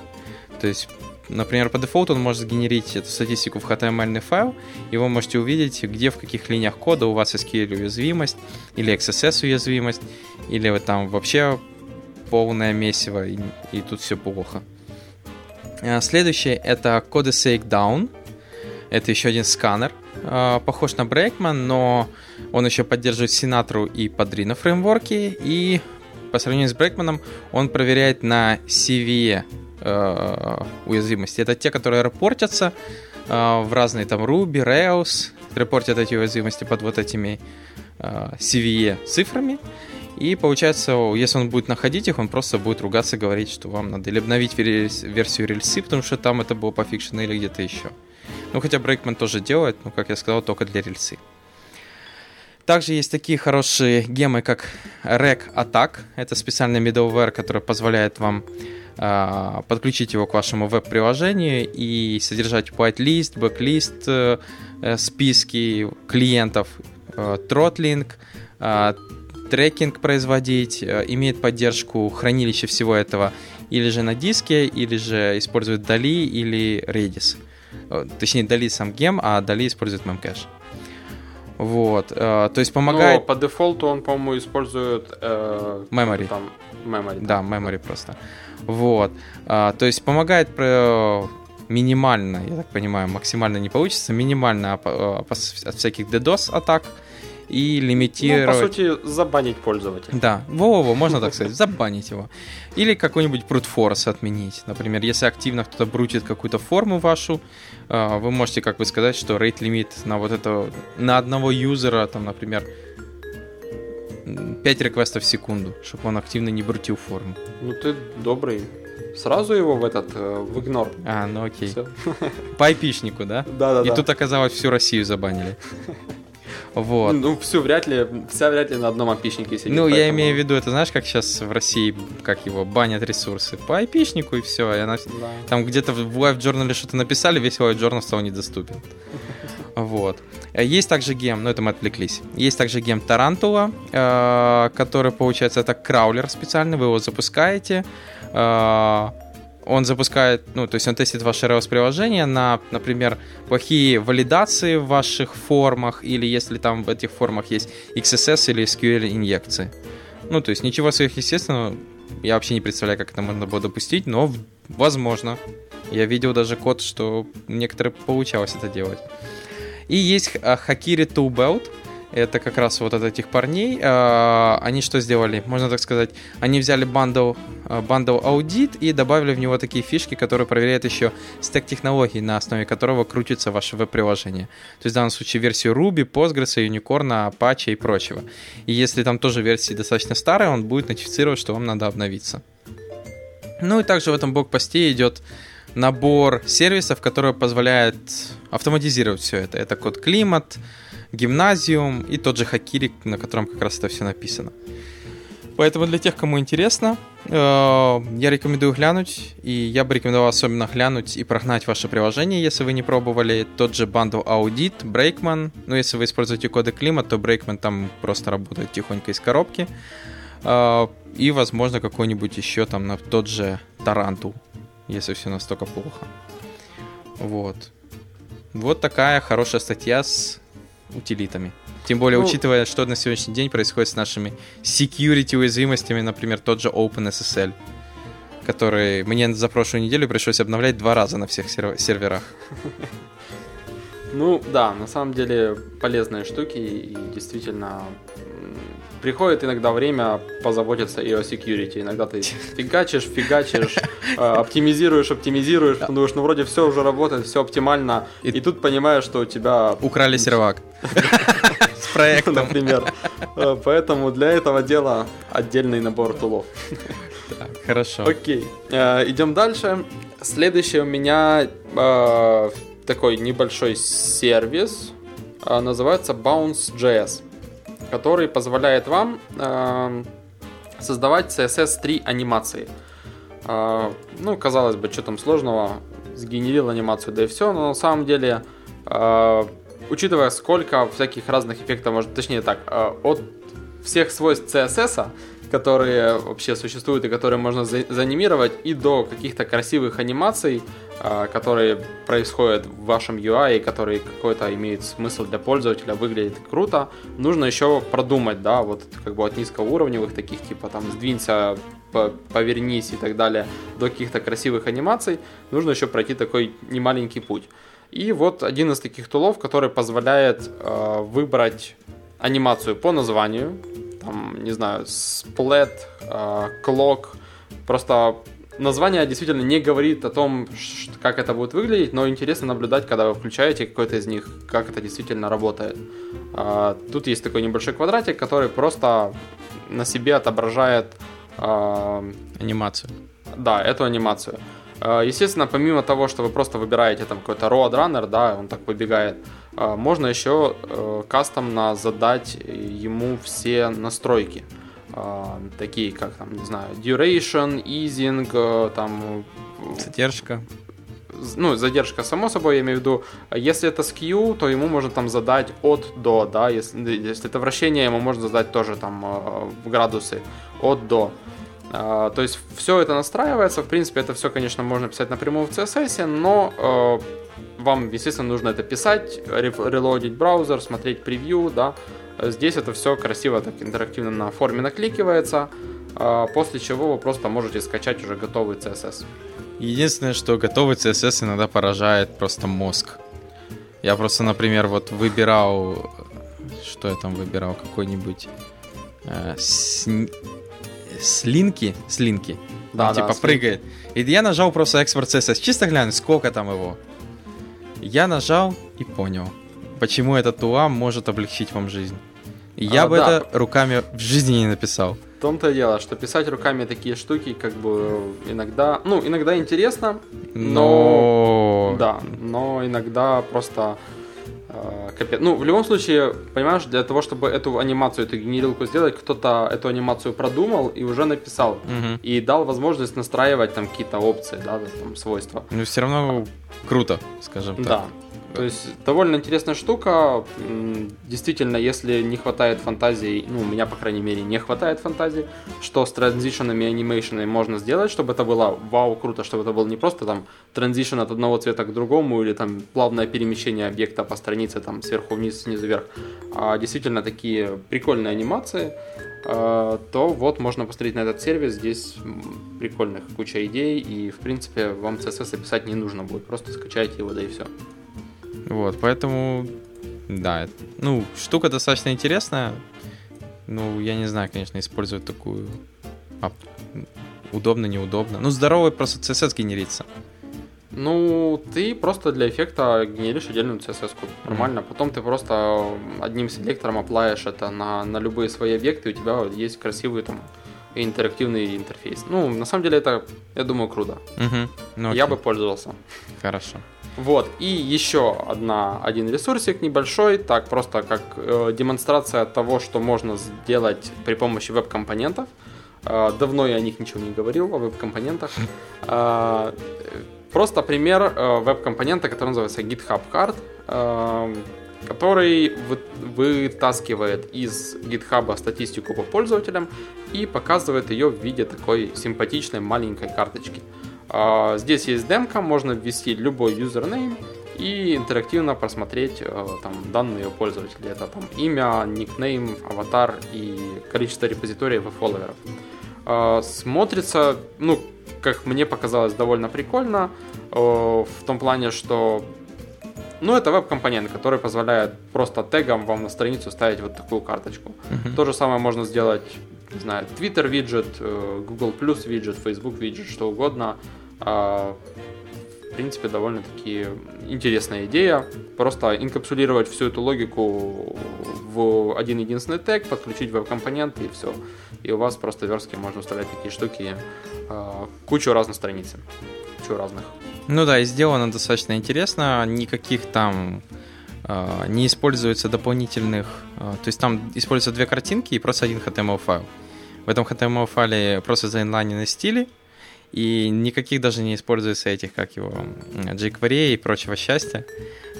То есть, например, по дефолту он может сгенерить эту статистику в HTML файл, и вы можете увидеть, где в каких линиях кода у вас SQL уязвимость, или XSS уязвимость, или вот там вообще полное месиво, и, и тут все плохо. Э, следующее это Codesake Down. Это еще один сканер. Э, похож на Breakman, но он еще поддерживает Синатру и Padrino фреймворки, и по сравнению с Брекманом он проверяет на CVE э, уязвимости. Это те, которые репортятся э, в разные там Ruby, Rails, репортят эти уязвимости под вот этими CVE цифрами. И получается, если он будет находить их, он просто будет ругаться, говорить, что вам надо или обновить версию рельсы, потому что там это было пофикшено, или где-то еще. Ну, хотя Брейкман тоже делает, но, как я сказал, только для рельсы. Также есть такие хорошие гемы, как Rec Attack. Это специальный middleware, который позволяет вам э, подключить его к вашему веб-приложению и содержать whitelist, backlist, э, э списки клиентов, э, throttling, э, трекинг производить, э, имеет поддержку хранилища всего этого или же на диске, или же использует Dali или Redis. Точнее, Dali сам гем, а Dali использует memcache. Вот, то есть помогает... Но по дефолту он, по-моему, использует... Э, memory. Там, memory. Да, memory просто. Вот, то есть помогает минимально, я так понимаю, максимально не получится, минимально от всяких DDoS атак, и лимитировать... Ну, по сути, забанить пользователя. Да, во-во, можно так сказать, забанить его. Или какой-нибудь force отменить. Например, если активно кто-то брутит какую-то форму вашу, а, вы можете как бы сказать, что rate лимит на вот это, на одного юзера, там, например, 5 реквестов в секунду, чтобы он активно не брутил форму. Ну ты добрый. Сразу его в этот, э, в игнор. А, ну окей. Все. По айпишнику, да? Да, да, И тут оказалось всю Россию забанили. Вот. Ну, все вряд ли, вся вряд ли на одном опичнике сидит. Ну, поэтому... я имею в виду, это знаешь, как сейчас в России, как его, банят ресурсы по опичнику и все. И она... да. Там где-то в Live Journal что-то написали, весь Live Journal стал недоступен. Вот. Есть также гем, ну это мы отвлеклись. Есть также gem Tarantula, э, который, получается, это краулер специальный, вы его запускаете. Он запускает, ну, то есть он тестит ваше Rails-приложение на, например, плохие валидации в ваших формах, или если там в этих формах есть XSS или SQL-инъекции. Ну, то есть ничего сверхъестественного, я вообще не представляю, как это можно было допустить, но возможно. Я видел даже код, что некоторые получалось это делать. И есть Hakiri Toolbelt, это как раз вот от этих парней. А, они что сделали? Можно так сказать, они взяли bundle, bundle аудит и добавили в него такие фишки, которые проверяют еще стек технологий, на основе которого крутится ваше веб-приложение. То есть в данном случае версию Ruby, Postgres, Unicorn, Apache и прочего. И если там тоже версии достаточно старые, он будет нотифицировать, что вам надо обновиться. Ну и также в этом блокпосте идет набор сервисов, которые позволяют автоматизировать все это. Это код климат, гимназиум и тот же Хакири, на котором как раз это все написано. Поэтому для тех, кому интересно, э, я рекомендую глянуть, и я бы рекомендовал особенно глянуть и прогнать ваше приложение, если вы не пробовали. Тот же Bundle Audit, Breakman. Ну, если вы используете коды климат, то Breakman там просто работает тихонько из коробки. Э, и, возможно, какой-нибудь еще там на тот же Таранту, если все настолько плохо. Вот. Вот такая хорошая статья с утилитами. Тем более, ну, учитывая, что на сегодняшний день происходит с нашими security уязвимостями, например, тот же OpenSSL, который мне за прошлую неделю пришлось обновлять два раза на всех серверах. Ну да, на самом деле полезные штуки и действительно приходит иногда время позаботиться и о security. Иногда ты фигачишь, фигачишь, э, оптимизируешь, оптимизируешь, думаешь, ну вроде все уже работает, все оптимально, и, и тут понимаешь, что у тебя... Украли сервак. С проектом. Например. Э, поэтому для этого дела отдельный набор тулов. Хорошо. Окей. Э, идем дальше. Следующий у меня такой небольшой сервис. Называется Bounce.js который позволяет вам э, создавать CSS3 анимации. Э, ну, казалось бы, что там сложного, сгенерил анимацию, да и все, но на самом деле, э, учитывая, сколько всяких разных эффектов, может, точнее так, э, от всех свойств CSS, которые вообще существуют и которые можно за- заанимировать, и до каких-то красивых анимаций, которые происходят в вашем UI и которые какой-то имеют смысл для пользователя, выглядит круто, нужно еще продумать, да, вот как бы от низкоуровневых таких, типа там сдвинься, повернись и так далее, до каких-то красивых анимаций, нужно еще пройти такой немаленький путь. И вот один из таких тулов, который позволяет э, выбрать анимацию по названию, там, не знаю, сплет, э, клок. Просто название действительно не говорит о том, как это будет выглядеть, но интересно наблюдать, когда вы включаете какой-то из них, как это действительно работает. Э, тут есть такой небольшой квадратик, который просто на себе отображает э, анимацию. Да, эту анимацию. Естественно, помимо того, что вы просто выбираете там какой-то roadrunner, да, он так выбегает, а, можно еще э, кастомно задать ему все настройки. А, такие как, там, не знаю, duration, easing, э, там... Задержка. Ну, задержка, само собой, я имею в виду, если это skew, то ему можно там задать от до, да, если, если это вращение, ему можно задать тоже там э, в градусы от до. То есть все это настраивается, в принципе, это все, конечно, можно писать напрямую в CSS, но вам, естественно, нужно это писать, релодить браузер, смотреть превью, да. Здесь это все красиво, так интерактивно на форме накликивается, а, после чего вы просто можете скачать уже готовый CSS. Единственное, что готовый CSS иногда поражает просто мозг. Я просто, например, вот выбирал, что я там выбирал, какой-нибудь э, слинки, слинки, да, типа слинки. прыгает. И я нажал просто экспорт CSS, чисто глянуть, сколько там его. Я нажал и понял, почему этот УА может облегчить вам жизнь. Я а, бы да. это руками в жизни не написал. В том-то и дело, что писать руками такие штуки, как бы иногда, ну, иногда интересно, но, но... да, но иногда просто Э, капец. Ну, в любом случае, понимаешь, для того, чтобы эту анимацию, эту генерилку сделать, кто-то эту анимацию продумал и уже написал. Угу. И дал возможность настраивать там какие-то опции, да, там свойства. Но все равно круто, скажем так. Да. То есть довольно интересная штука. Действительно, если не хватает фантазии, ну, у меня, по крайней мере, не хватает фантазии, что с транзишенами и анимейшенами можно сделать, чтобы это было вау, круто, чтобы это было не просто там транзишн от одного цвета к другому или там плавное перемещение объекта по странице там сверху вниз, снизу вверх, а действительно такие прикольные анимации, а, то вот можно посмотреть на этот сервис. Здесь прикольных куча идей, и в принципе вам CSS описать не нужно будет, просто скачайте его, да и все. Вот, поэтому, да, ну, штука достаточно интересная. Ну, я не знаю, конечно, использовать такую... А, удобно, неудобно. Ну, здоровый просто CSS генерится. Ну, ты просто для эффекта генеришь отдельную CSS-ку. Нормально. Mm. Потом ты просто одним селектором оплаешь это на, на любые свои объекты, и у тебя есть красивый там интерактивный интерфейс. Ну, на самом деле это, я думаю, круто. Mm-hmm. Ну, я бы пользовался. Хорошо. Вот, и еще одна, один ресурсик небольшой, так просто как э, демонстрация того, что можно сделать при помощи веб-компонентов. Э, давно я о них ничего не говорил, о веб-компонентах. Э, просто пример э, веб-компонента, который называется GitHub Card, э, который вы, вытаскивает из GitHub статистику по пользователям и показывает ее в виде такой симпатичной маленькой карточки. А, здесь есть демка, можно ввести любой юзернейм и интерактивно просмотреть э, там данные пользователя. Это там имя, никнейм, аватар и количество репозиториев и фолловеров. А, смотрится, ну, как мне показалось, довольно прикольно э, в том плане, что ну, это веб-компонент, который позволяет просто тегом вам на страницу ставить вот такую карточку. Uh-huh. То же самое можно сделать не знаю, Twitter виджет, э, Google Plus виджет, Facebook виджет, что угодно. А, в принципе, довольно-таки интересная идея. Просто инкапсулировать всю эту логику в один единственный тег, подключить веб-компоненты и все. И у вас просто верстки можно вставлять такие штуки, а, кучу разных страниц. Кучу разных. Ну да, и сделано достаточно интересно. Никаких там не используется дополнительных... А, то есть там используются две картинки и просто один HTML файл. В этом HTML файле просто заинлайнены стили, и никаких даже не используется этих, как его, jQuery и прочего счастья.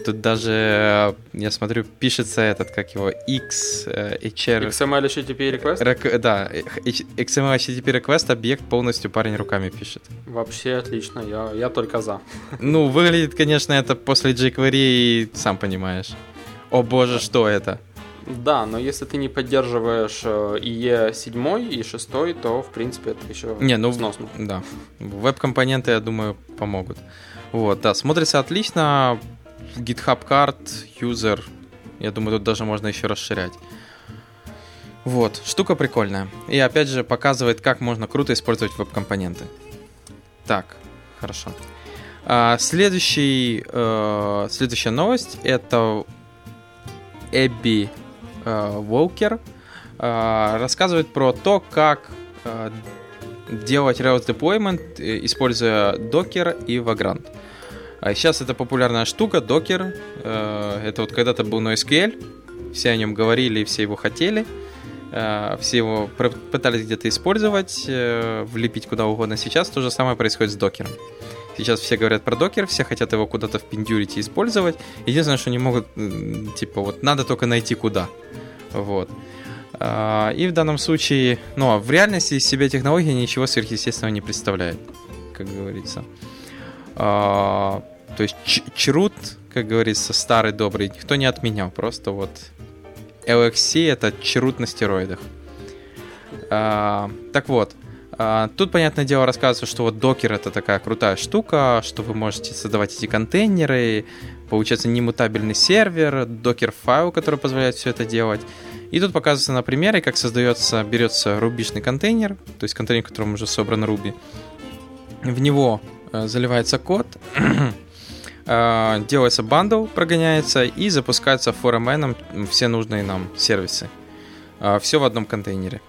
Тут даже, я смотрю, пишется этот, как его, X, HR... XML HTTP request? Рек, да, XML HTTP request объект полностью парень руками пишет. Вообще отлично, я, я только за. Ну, выглядит, конечно, это после jQuery, сам понимаешь. О боже, что это? Да, но если ты не поддерживаешь IE 7 и 6, то, в принципе, это еще не, ну, сносно. Да. Веб-компоненты, я думаю, помогут. Вот, да, смотрится отлично. GitHub Card, User. Я думаю, тут даже можно еще расширять. Вот, штука прикольная. И опять же показывает, как можно круто использовать веб-компоненты. Так, хорошо. А, следующий, э, следующая новость это Эбби Волкер э, рассказывает про то, как э, делать Rails deployment, э, используя Docker и Vagrant. Сейчас это популярная штука, Docker. Это вот когда-то был NoSQL, все о нем говорили, все его хотели. Все его пытались где-то использовать, влепить куда угодно. Сейчас то же самое происходит с докером. Сейчас все говорят про докер, все хотят его куда-то впендюрить и использовать. Единственное, что не могут, типа, вот надо только найти куда. Вот. А, и в данном случае, ну, а в реальности из себя технология ничего сверхъестественного не представляет, как говорится. А, то есть чрут, как говорится, старый добрый, никто не отменял, просто вот LXC это чрут на стероидах. Так вот, Тут, понятное дело, рассказывается, что вот докер это такая крутая штука, что вы можете создавать эти контейнеры, получается немутабельный сервер, докер-файл, который позволяет все это делать. И тут показывается на примере, как создается, берется рубишный контейнер, то есть контейнер, в котором уже собран Ruby. В него э, заливается код, э, делается бандл, прогоняется и запускается фоременом все нужные нам сервисы. Э, все в одном контейнере.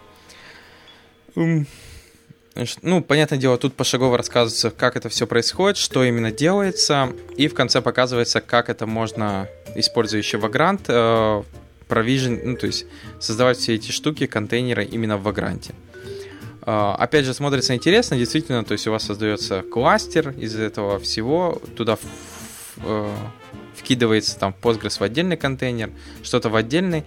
Ну, понятное дело, тут пошагово рассказывается, как это все происходит, что именно делается, и в конце показывается, как это можно используя еще Vagrant, э, provision, ну, то есть создавать все эти штуки, контейнеры именно в Vagrant. Э, опять же, смотрится интересно, действительно, то есть у вас создается кластер из этого всего, туда в, э, вкидывается там Postgres в отдельный контейнер, что-то в отдельный.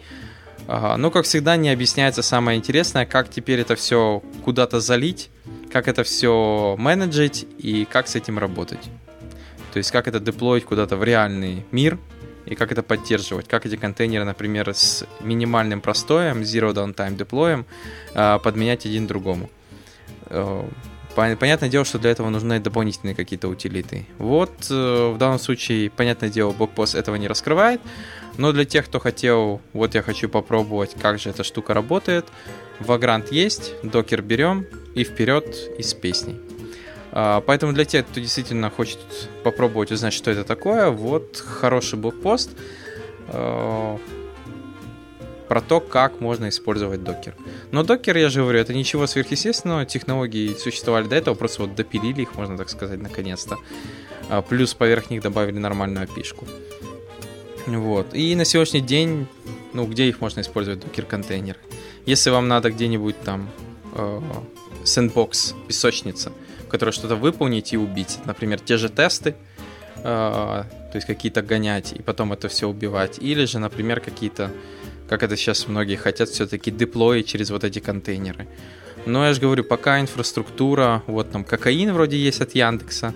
Но, как всегда, не объясняется самое интересное, как теперь это все куда-то залить, как это все менеджить и как с этим работать. То есть как это деплоить куда-то в реальный мир и как это поддерживать, как эти контейнеры, например, с минимальным простоем, zero downtime деплоем, а, подменять один другому. Э, понятное дело, что для этого нужны дополнительные какие-то утилиты. Вот, э, в данном случае, понятное дело, блокпост этого не раскрывает, но для тех, кто хотел, вот я хочу попробовать, как же эта штука работает, Vagrant есть, докер берем и вперед из песней. А, поэтому для тех, кто действительно хочет попробовать узнать, что это такое, вот хороший блокпост а, про то, как можно использовать докер. Но докер, я же говорю, это ничего сверхъестественного, технологии существовали до этого, просто вот допилили их, можно так сказать, наконец-то. А, плюс поверх них добавили нормальную опишку. Вот. И на сегодняшний день, ну, где их можно использовать, докер-контейнеры? Если вам надо где-нибудь там сэндбокс, песочница, которой что-то выполнить и убить. Например, те же тесты, э, то есть какие-то гонять и потом это все убивать. Или же, например, какие-то, как это сейчас многие хотят, все-таки деплоить через вот эти контейнеры. Но я же говорю, пока инфраструктура, вот там кокаин вроде есть от Яндекса,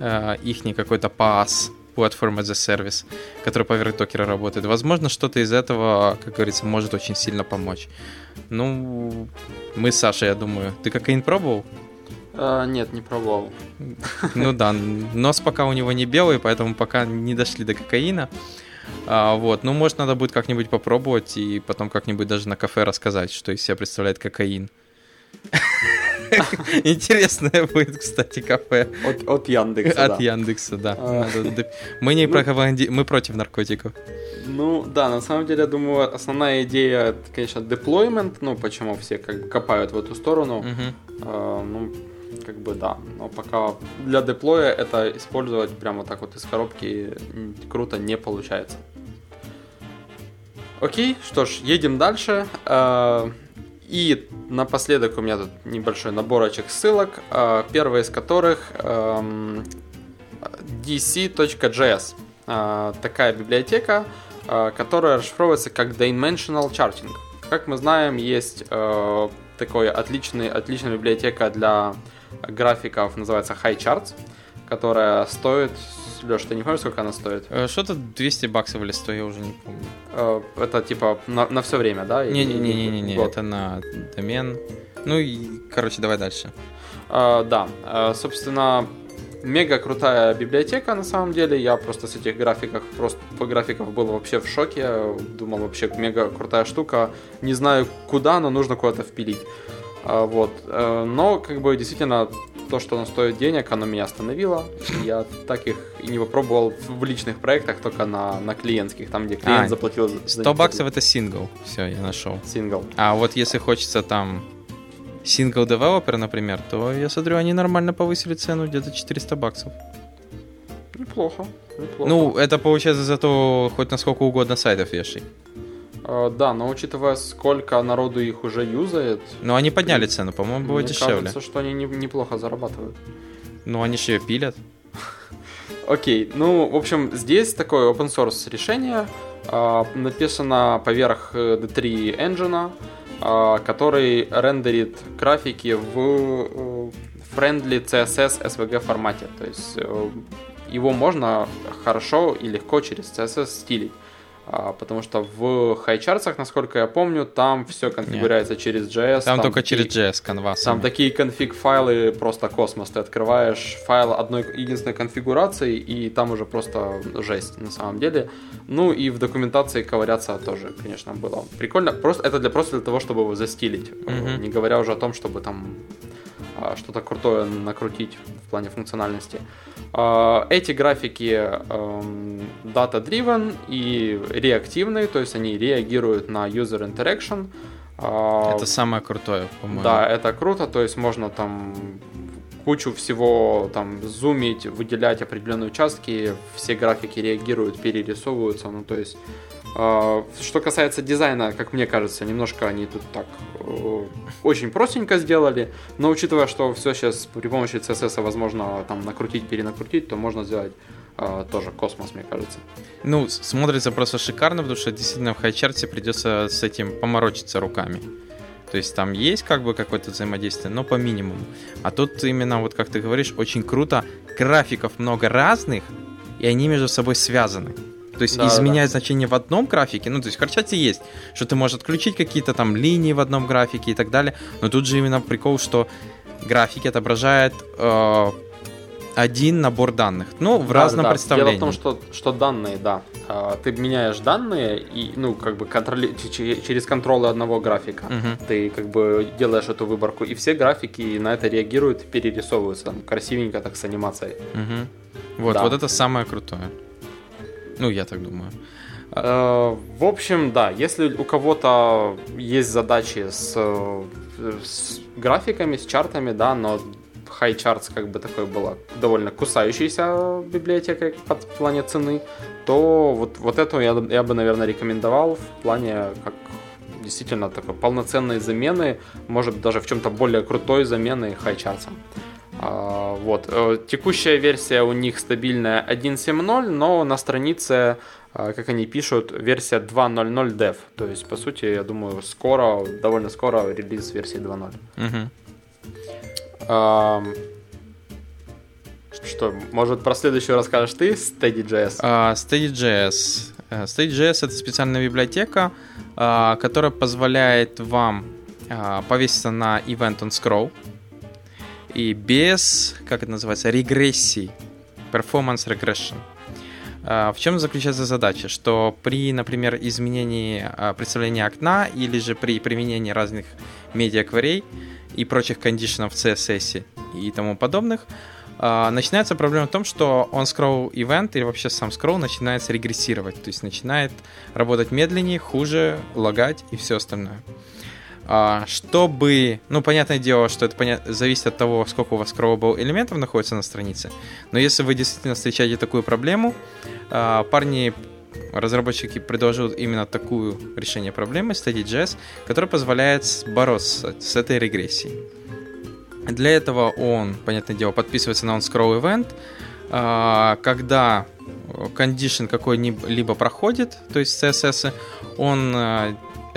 э, их какой-то PaaS, Platform as a Service, который поверх докера работает. Возможно, что-то из этого, как говорится, может очень сильно помочь. Ну, мы с Сашей, я думаю. Ты кокаин пробовал? А, нет, не пробовал. Ну да, нос пока у него не белый, поэтому пока не дошли до кокаина. А, вот, ну, может, надо будет как-нибудь попробовать и потом как-нибудь даже на кафе рассказать, что из себя представляет кокаин. Интересное будет, кстати, кафе. От, от Яндекса, От да. Яндекса, да. А. Мы не ну, мы против наркотиков. Ну, да, на самом деле, я думаю, основная идея, конечно, deployment, ну, почему все как бы копают в эту сторону. А, ну, как бы да. Но пока для деплоя это использовать прямо так вот из коробки круто не получается. Окей, что ж, едем дальше. И напоследок у меня тут небольшой наборочек ссылок, а, первая из которых эм, dc.js. А, такая библиотека, а, которая расшифровывается как Dimensional Charting. Как мы знаем, есть э, такой отличный, отличная библиотека для графиков, называется High Charts, которая стоит Леш, ты не помнишь, сколько она стоит? Э, что-то 200 баксов или 100, я уже не помню. Э, это типа на, на все время, да? Не-не-не, не, это на домен. Ну и, короче, давай дальше. А, да, собственно, мега крутая библиотека на самом деле. Я просто с этих графиков, просто по графиков был вообще в шоке. Думал вообще мега крутая штука. Не знаю куда, но нужно куда-то впилить. Вот. Но как бы действительно то, что оно стоит денег, оно меня остановило. Я так их и не попробовал в личных проектах, только на, на клиентских, там, где клиент а, заплатил за 100 баксов это сингл. Все, я нашел. Сингл. А вот если хочется там single developer, например, то я смотрю, они нормально повысили цену где-то 400 баксов. Неплохо. неплохо. Ну, это получается зато хоть на сколько угодно сайтов вешай. Uh, да, но учитывая, сколько народу их уже юзает... Ну, они подняли цену, по-моему, было мне дешевле. кажется, что они не, неплохо зарабатывают. Ну, они же ее пилят. Окей, ну, в общем, здесь такое open source решение. Uh, написано поверх э, D3 engine, uh, который рендерит графики в uh, friendly CSS SVG формате. То есть uh, его можно хорошо и легко через CSS стилить. А, потому что в хайчарцах, насколько я помню, там все конфигурируется Нет. через JS. Там, там только такие, через JS, Canvas. Там такие конфиг-файлы просто космос. Ты открываешь файл одной единственной конфигурации, и там уже просто жесть на самом деле. Ну и в документации ковыряться тоже, конечно, было прикольно. Просто, это для, просто для того, чтобы его застилить. Mm-hmm. Не говоря уже о том, чтобы там что-то крутое накрутить в плане функциональности. А, эти графики эм, data-driven и реактивные, то есть они реагируют на user interaction. А, это самое крутое, по-моему. Да, это круто, то есть можно там кучу всего там зумить, выделять определенные участки, все графики реагируют, перерисовываются, ну то есть что касается дизайна, как мне кажется, немножко они тут так э, очень простенько сделали, но учитывая, что все сейчас при помощи CSS возможно там накрутить, перенакрутить, то можно сделать э, тоже космос, мне кажется. Ну, смотрится просто шикарно, потому что действительно в хайчарте придется с этим поморочиться руками. То есть там есть как бы какое-то взаимодействие, но по минимуму. А тут именно, вот как ты говоришь, очень круто. Графиков много разных, и они между собой связаны. То есть да, изменяя да. значение в одном графике, ну то есть в Харчате есть, что ты можешь отключить какие-то там линии в одном графике и так далее, но тут же именно прикол, что графики отображают э, один набор данных, ну в да, разном да. представлении. Дело в том, что, что данные, да, а, ты меняешь данные и, ну, как бы контроли... через контролы одного графика. Угу. Ты как бы делаешь эту выборку, и все графики на это реагируют, перерисовываются там, красивенько так с анимацией. Угу. Вот, да. вот это самое крутое. Ну, я так думаю. А, в общем, да, если у кого-то есть задачи с, с графиками, с чартами, да, но High Charts как бы такой была довольно кусающаяся библиотека под в плане цены, то вот, вот эту я, я бы, наверное, рекомендовал в плане как действительно такой полноценной замены, может даже в чем-то более крутой замены High Charts. А, вот. Э, текущая версия у них стабильная 1.7.0, но на странице, а, как они пишут, версия 2.0.0 dev. То есть, по сути, я думаю, скоро, довольно скоро релиз версии 2.0. Угу. Что, может, про следующую расскажешь ты, SteadyJS? Uh, SteadyJS. Uh, SteadyJS — это специальная библиотека, которая позволяет вам повеситься на Event on Scroll и без, как это называется, регрессии, performance regression. В чем заключается задача? Что при, например, изменении представления окна или же при применении разных медиа-кварей и прочих кондишенов CSS и тому подобных, а, начинается проблема в том, что он scroll event или вообще сам scroll начинает регрессировать, то есть начинает работать медленнее, хуже, лагать и все остальное. А, чтобы, ну, понятное дело, что это понят... зависит от того, сколько у вас scrollable элементов находится на странице, но если вы действительно встречаете такую проблему, а, парни разработчики предложили именно такую решение проблемы SteadyJS, которое позволяет бороться с этой регрессией. Для этого он, понятное дело, подписывается на on-scroll event, а, когда condition какой-либо проходит, то есть CSS, он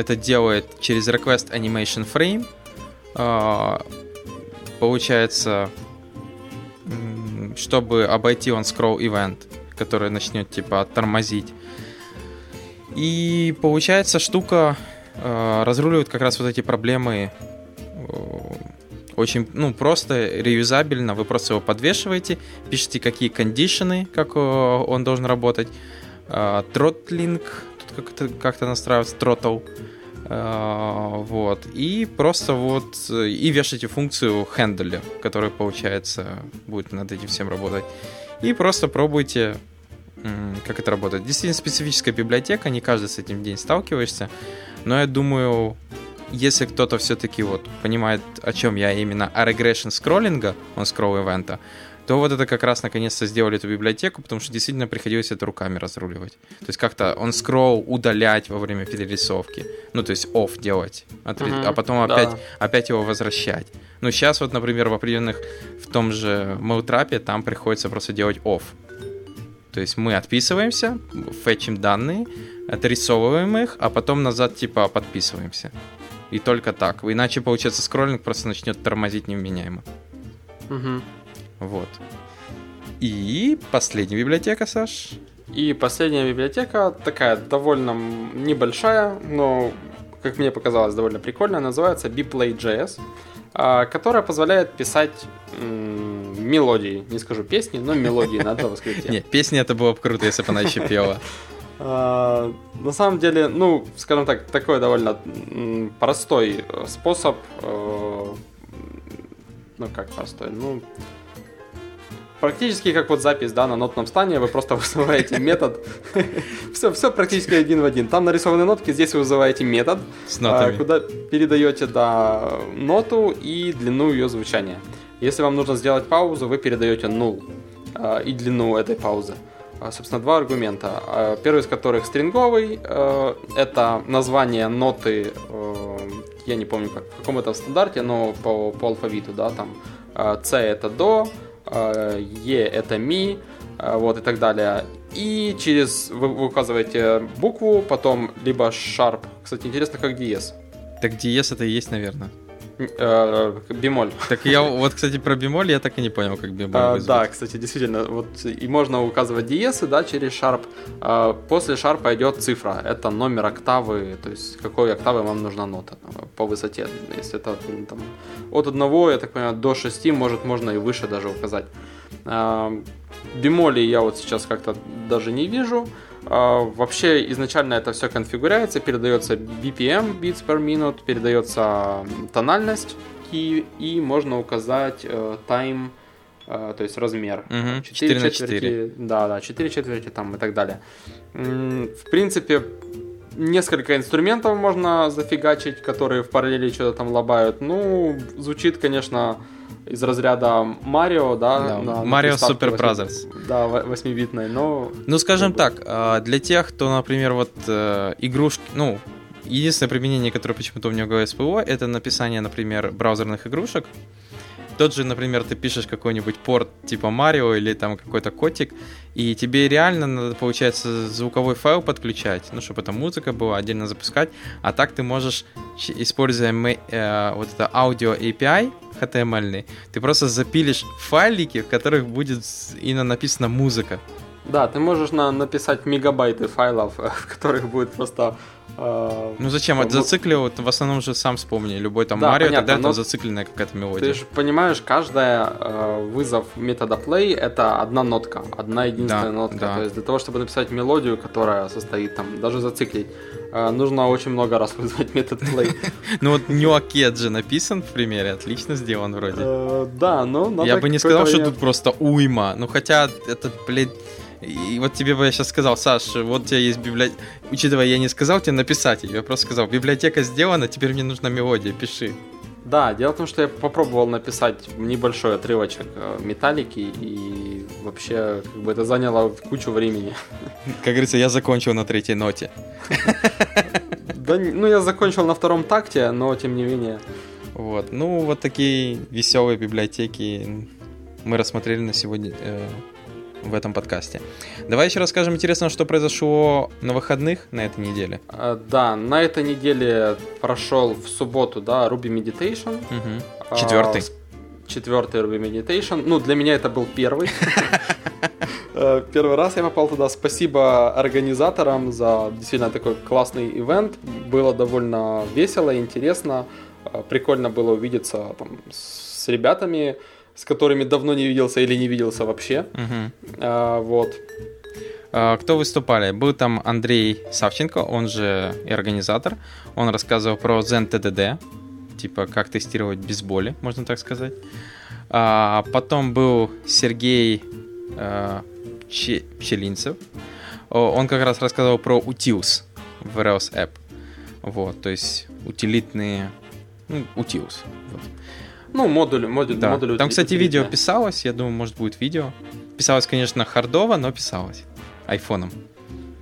это делает через request animation frame, а, получается, чтобы обойти on-scroll event, который начнет типа тормозить. И получается, штука э, разруливает как раз вот эти проблемы э, очень, ну, просто реюзабельно. Вы просто его подвешиваете, пишите, какие кондишены, как э, он должен работать. Тротлинг, тут как-то, как-то настраивается, тротл. Вот. И просто вот, э, и вешайте функцию хендля, которая, получается, будет над этим всем работать. И просто пробуйте как это работает. Действительно специфическая библиотека, не каждый с этим день сталкиваешься, но я думаю, если кто-то все-таки вот понимает, о чем я именно, о regression скроллинга, он скролл ивента, то вот это как раз наконец-то сделали эту библиотеку, потому что действительно приходилось это руками разруливать. То есть как-то он скролл удалять во время перерисовки. Ну, то есть off делать, отри... mm-hmm, а потом да. опять, опять его возвращать. Ну, сейчас вот, например, в определенных, в том же Moutrap там приходится просто делать off. То есть мы отписываемся, фетчим данные, отрисовываем их, а потом назад типа подписываемся. И только так. Иначе, получается, скроллинг просто начнет тормозить невменяемо. Угу. Вот. И последняя библиотека, Саш. И последняя библиотека такая довольно небольшая, но, как мне показалось, довольно прикольная, называется Bplay.js, а, которая позволяет писать мелодии. Не скажу песни, но мелодии на JavaScript. Нет, песни это было бы круто, если бы она еще пела. А, на самом деле, ну, скажем так, такой довольно простой способ. Э, ну, как простой? Ну, практически как вот запись, да, на нотном стане, вы просто вызываете метод. все, все практически один в один. Там нарисованы нотки, здесь вы вызываете метод, нотами. куда передаете, да, ноту и длину ее звучания. Если вам нужно сделать паузу, вы передаете null э, и длину этой паузы. Э, собственно, два аргумента. Первый из которых стринговый. Это название ноты, э, я не помню, как, в каком это стандарте, но по, по алфавиту, да, там C это до, э, E это ми, э, вот и так далее. И через вы, вы указываете букву, потом либо sharp. Кстати, интересно, как диез. Так диез это и есть, наверное. Э, бемоль. Так я вот, кстати, про бемоль я так и не понял, как бемоль а, Да, кстати, действительно, вот и можно указывать диезы, да, через sharp. А, после sharp идет цифра, это номер октавы, то есть какой октавы вам нужна нота по высоте. Если это там, от одного, я так понимаю, до 6, может, можно и выше даже указать. А, бемоли я вот сейчас как-то даже не вижу. А, вообще изначально это все конфигуряется, передается BPM, bits per minute, передается тональность и, и можно указать э, time, э, то есть размер. Угу, 4, 4 на 4. Четверти, да, да, 4 четверти там и так далее. В принципе, несколько инструментов можно зафигачить, которые в параллели что-то там лобают. Ну, звучит, конечно, из разряда Марио, да? Mario Super Brothers. Да, 8-битной, но... Ну, скажем так, а, для тех, кто, например, вот э, игрушки, ну, единственное применение, которое почему-то у меня всплыло, это написание, например, браузерных игрушек, тот же, например, ты пишешь какой-нибудь порт типа Марио или там какой-то котик, и тебе реально надо, получается, звуковой файл подключать, ну, чтобы эта музыка была, отдельно запускать, а так ты можешь, используя э, вот это аудио API HTML, ты просто запилишь файлики, в которых будет именно написана музыка. Да, ты можешь на, написать мегабайты файлов, в которых будет просто ну зачем? Это ну, зациклил, в основном же сам вспомни. Любой там да, Марио, понятно, тогда это зацикленная какая-то мелодия. Ты же понимаешь, каждая э, вызов метода play это одна нотка, одна единственная да, нотка. Да. То есть для того, чтобы написать мелодию, которая состоит там, даже зациклить, э, нужно очень много раз вызвать метод play. Ну вот Нюакет же написан в примере, отлично сделан вроде. Э, да, но Я бы не сказал, что тут просто уйма. Ну хотя это, блядь, и вот тебе бы я сейчас сказал, Саш, вот у тебя есть библиотека. Учитывая, я не сказал тебе написать ее, я просто сказал, библиотека сделана, теперь мне нужна мелодия, пиши. Да, дело в том, что я попробовал написать небольшой отрывочек э, металлики, и вообще как бы это заняло кучу времени. Как говорится, я закончил на третьей ноте. Да, ну я закончил на втором такте, но тем не менее. Вот, ну вот такие веселые библиотеки мы рассмотрели на сегодня э, в этом подкасте. Давай еще расскажем интересно, что произошло на выходных на этой неделе. А, да, на этой неделе прошел в субботу, да, Ruby Meditation. Угу. Четвертый. А, четвертый Ruby Meditation. Ну, для меня это был первый. Э, первый раз я попал туда. Спасибо организаторам за действительно такой классный ивент. Было довольно весело, интересно. Э, прикольно было увидеться там, с ребятами, с которыми давно не виделся или не виделся вообще. Угу. А, вот. А, кто выступали? Был там Андрей Савченко, он же и организатор. Он рассказывал про Zen TDD, типа как тестировать без боли, можно так сказать. А, потом был Сергей а, Пчелинцев. Он как раз рассказывал про Utils в Rails App. Вот, то есть утилитные, ну, Utils. Вот. Ну, модуль, модуль, да. модуль. Там, кстати, видео писалось, я думаю, может будет видео. Писалось, конечно, хардово, но писалось. Айфоном.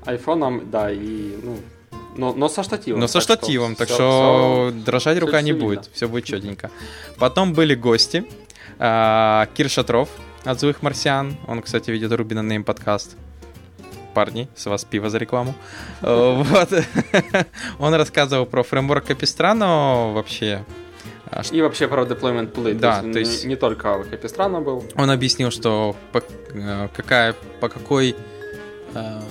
Айфоном, да, и, ну, но, но со штативом. Но со штативом, так все, что все, дрожать все, рука все не видно. будет, все будет четенько. Потом были гости. А, Кир Шатров от «Злых марсиан». Он, кстати, ведет Рубина Нейм подкаст. Парни, с вас пиво за рекламу. Вот. Он рассказывал про фреймворк Капистрано вообще и вообще про deployment play. Да, то есть, то есть... Не, не только Capistrano был. Он объяснил, что по, э, какая, по какой э,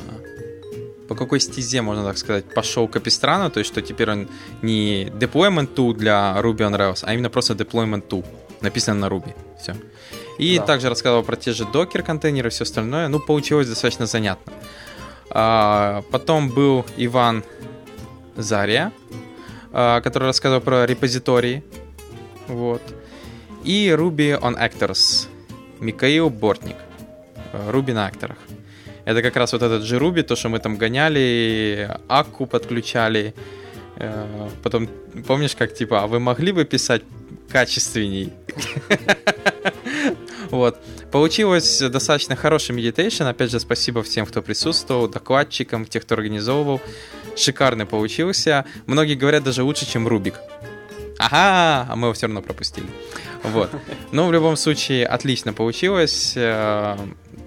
по какой стезе, можно так сказать, пошел Capistrano, то есть что теперь он не deployment tool для Ruby on Rails, а именно просто deployment tool, написано на Ruby. Все. И да. также рассказывал про те же докер контейнеры и все остальное. Ну, получилось достаточно занятно. А, потом был Иван Зария, а, который рассказывал про репозитории вот. И Ruby on Actors. Микаил Бортник. Э, Ruby на акторах. Это как раз вот этот же Ruby, то, что мы там гоняли, акку подключали. Э, потом, помнишь, как типа, а вы могли бы писать качественней? Вот. Получилось достаточно хороший Meditation. Опять же, спасибо всем, кто присутствовал, докладчикам, тех, кто организовывал. Шикарный получился. Многие говорят, даже лучше, чем RubyC. Ага, а мы его все равно пропустили. Вот. Но в любом случае, отлично получилось. Э,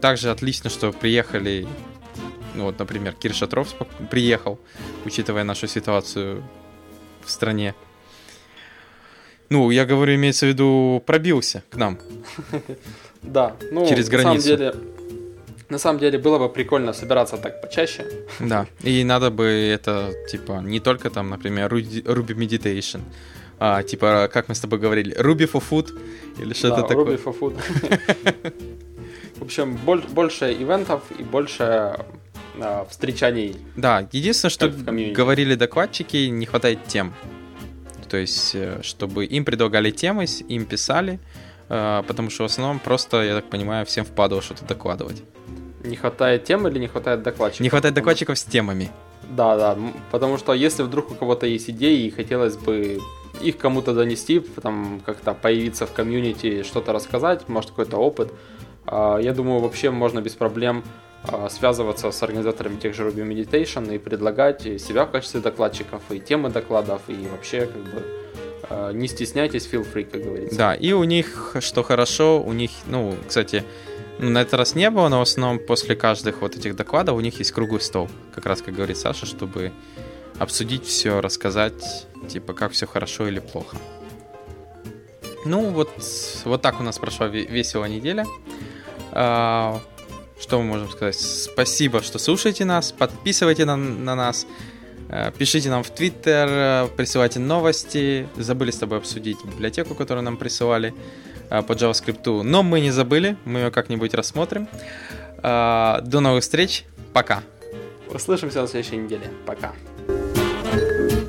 также отлично, что приехали ну вот, например, Кир Шатров приехал, учитывая нашу ситуацию в стране. Ну, я говорю, имеется в виду, пробился к нам. Да, ну, через границу. На самом деле, на самом деле было бы прикольно собираться так почаще. Да, и надо бы это, типа, не только там, например, Ruby Meditation, а, типа, как мы с тобой говорили, Ruby for Food или что-то да, такое. Ruby for Food. В общем, больше ивентов и больше а, встречаний. Да, единственное, что говорили докладчики, не хватает тем. То есть, э, чтобы им предлагали темы, им писали, э, потому что в основном просто, я так понимаю, всем впадало что-то докладывать. Не хватает тем или не хватает докладчиков? Не хватает докладчиков с темами. Да, да, потому что если вдруг у кого-то есть идеи и хотелось бы их кому-то донести, там как-то появиться в комьюнити, что-то рассказать, может какой-то опыт, а, я думаю, вообще можно без проблем а, связываться с организаторами тех же Ruby Meditation и предлагать себя в качестве докладчиков, и темы докладов, и вообще как бы а, не стесняйтесь, feel free, как говорится. Да, и у них, что хорошо, у них, ну, кстати, на этот раз не было, но в основном после каждых вот этих докладов у них есть круглый стол, как раз, как говорит Саша, чтобы обсудить все, рассказать, типа, как все хорошо или плохо. Ну, вот, вот так у нас прошла веселая неделя. А, что мы можем сказать? Спасибо, что слушаете нас, подписывайте на, на нас, э, пишите нам в Твиттер, э, присылайте новости. Забыли с тобой обсудить библиотеку, которую нам присылали э, по JavaScript. Но мы не забыли, мы ее как-нибудь рассмотрим. До новых встреч, пока. Услышимся на следующей неделе. Пока. thank you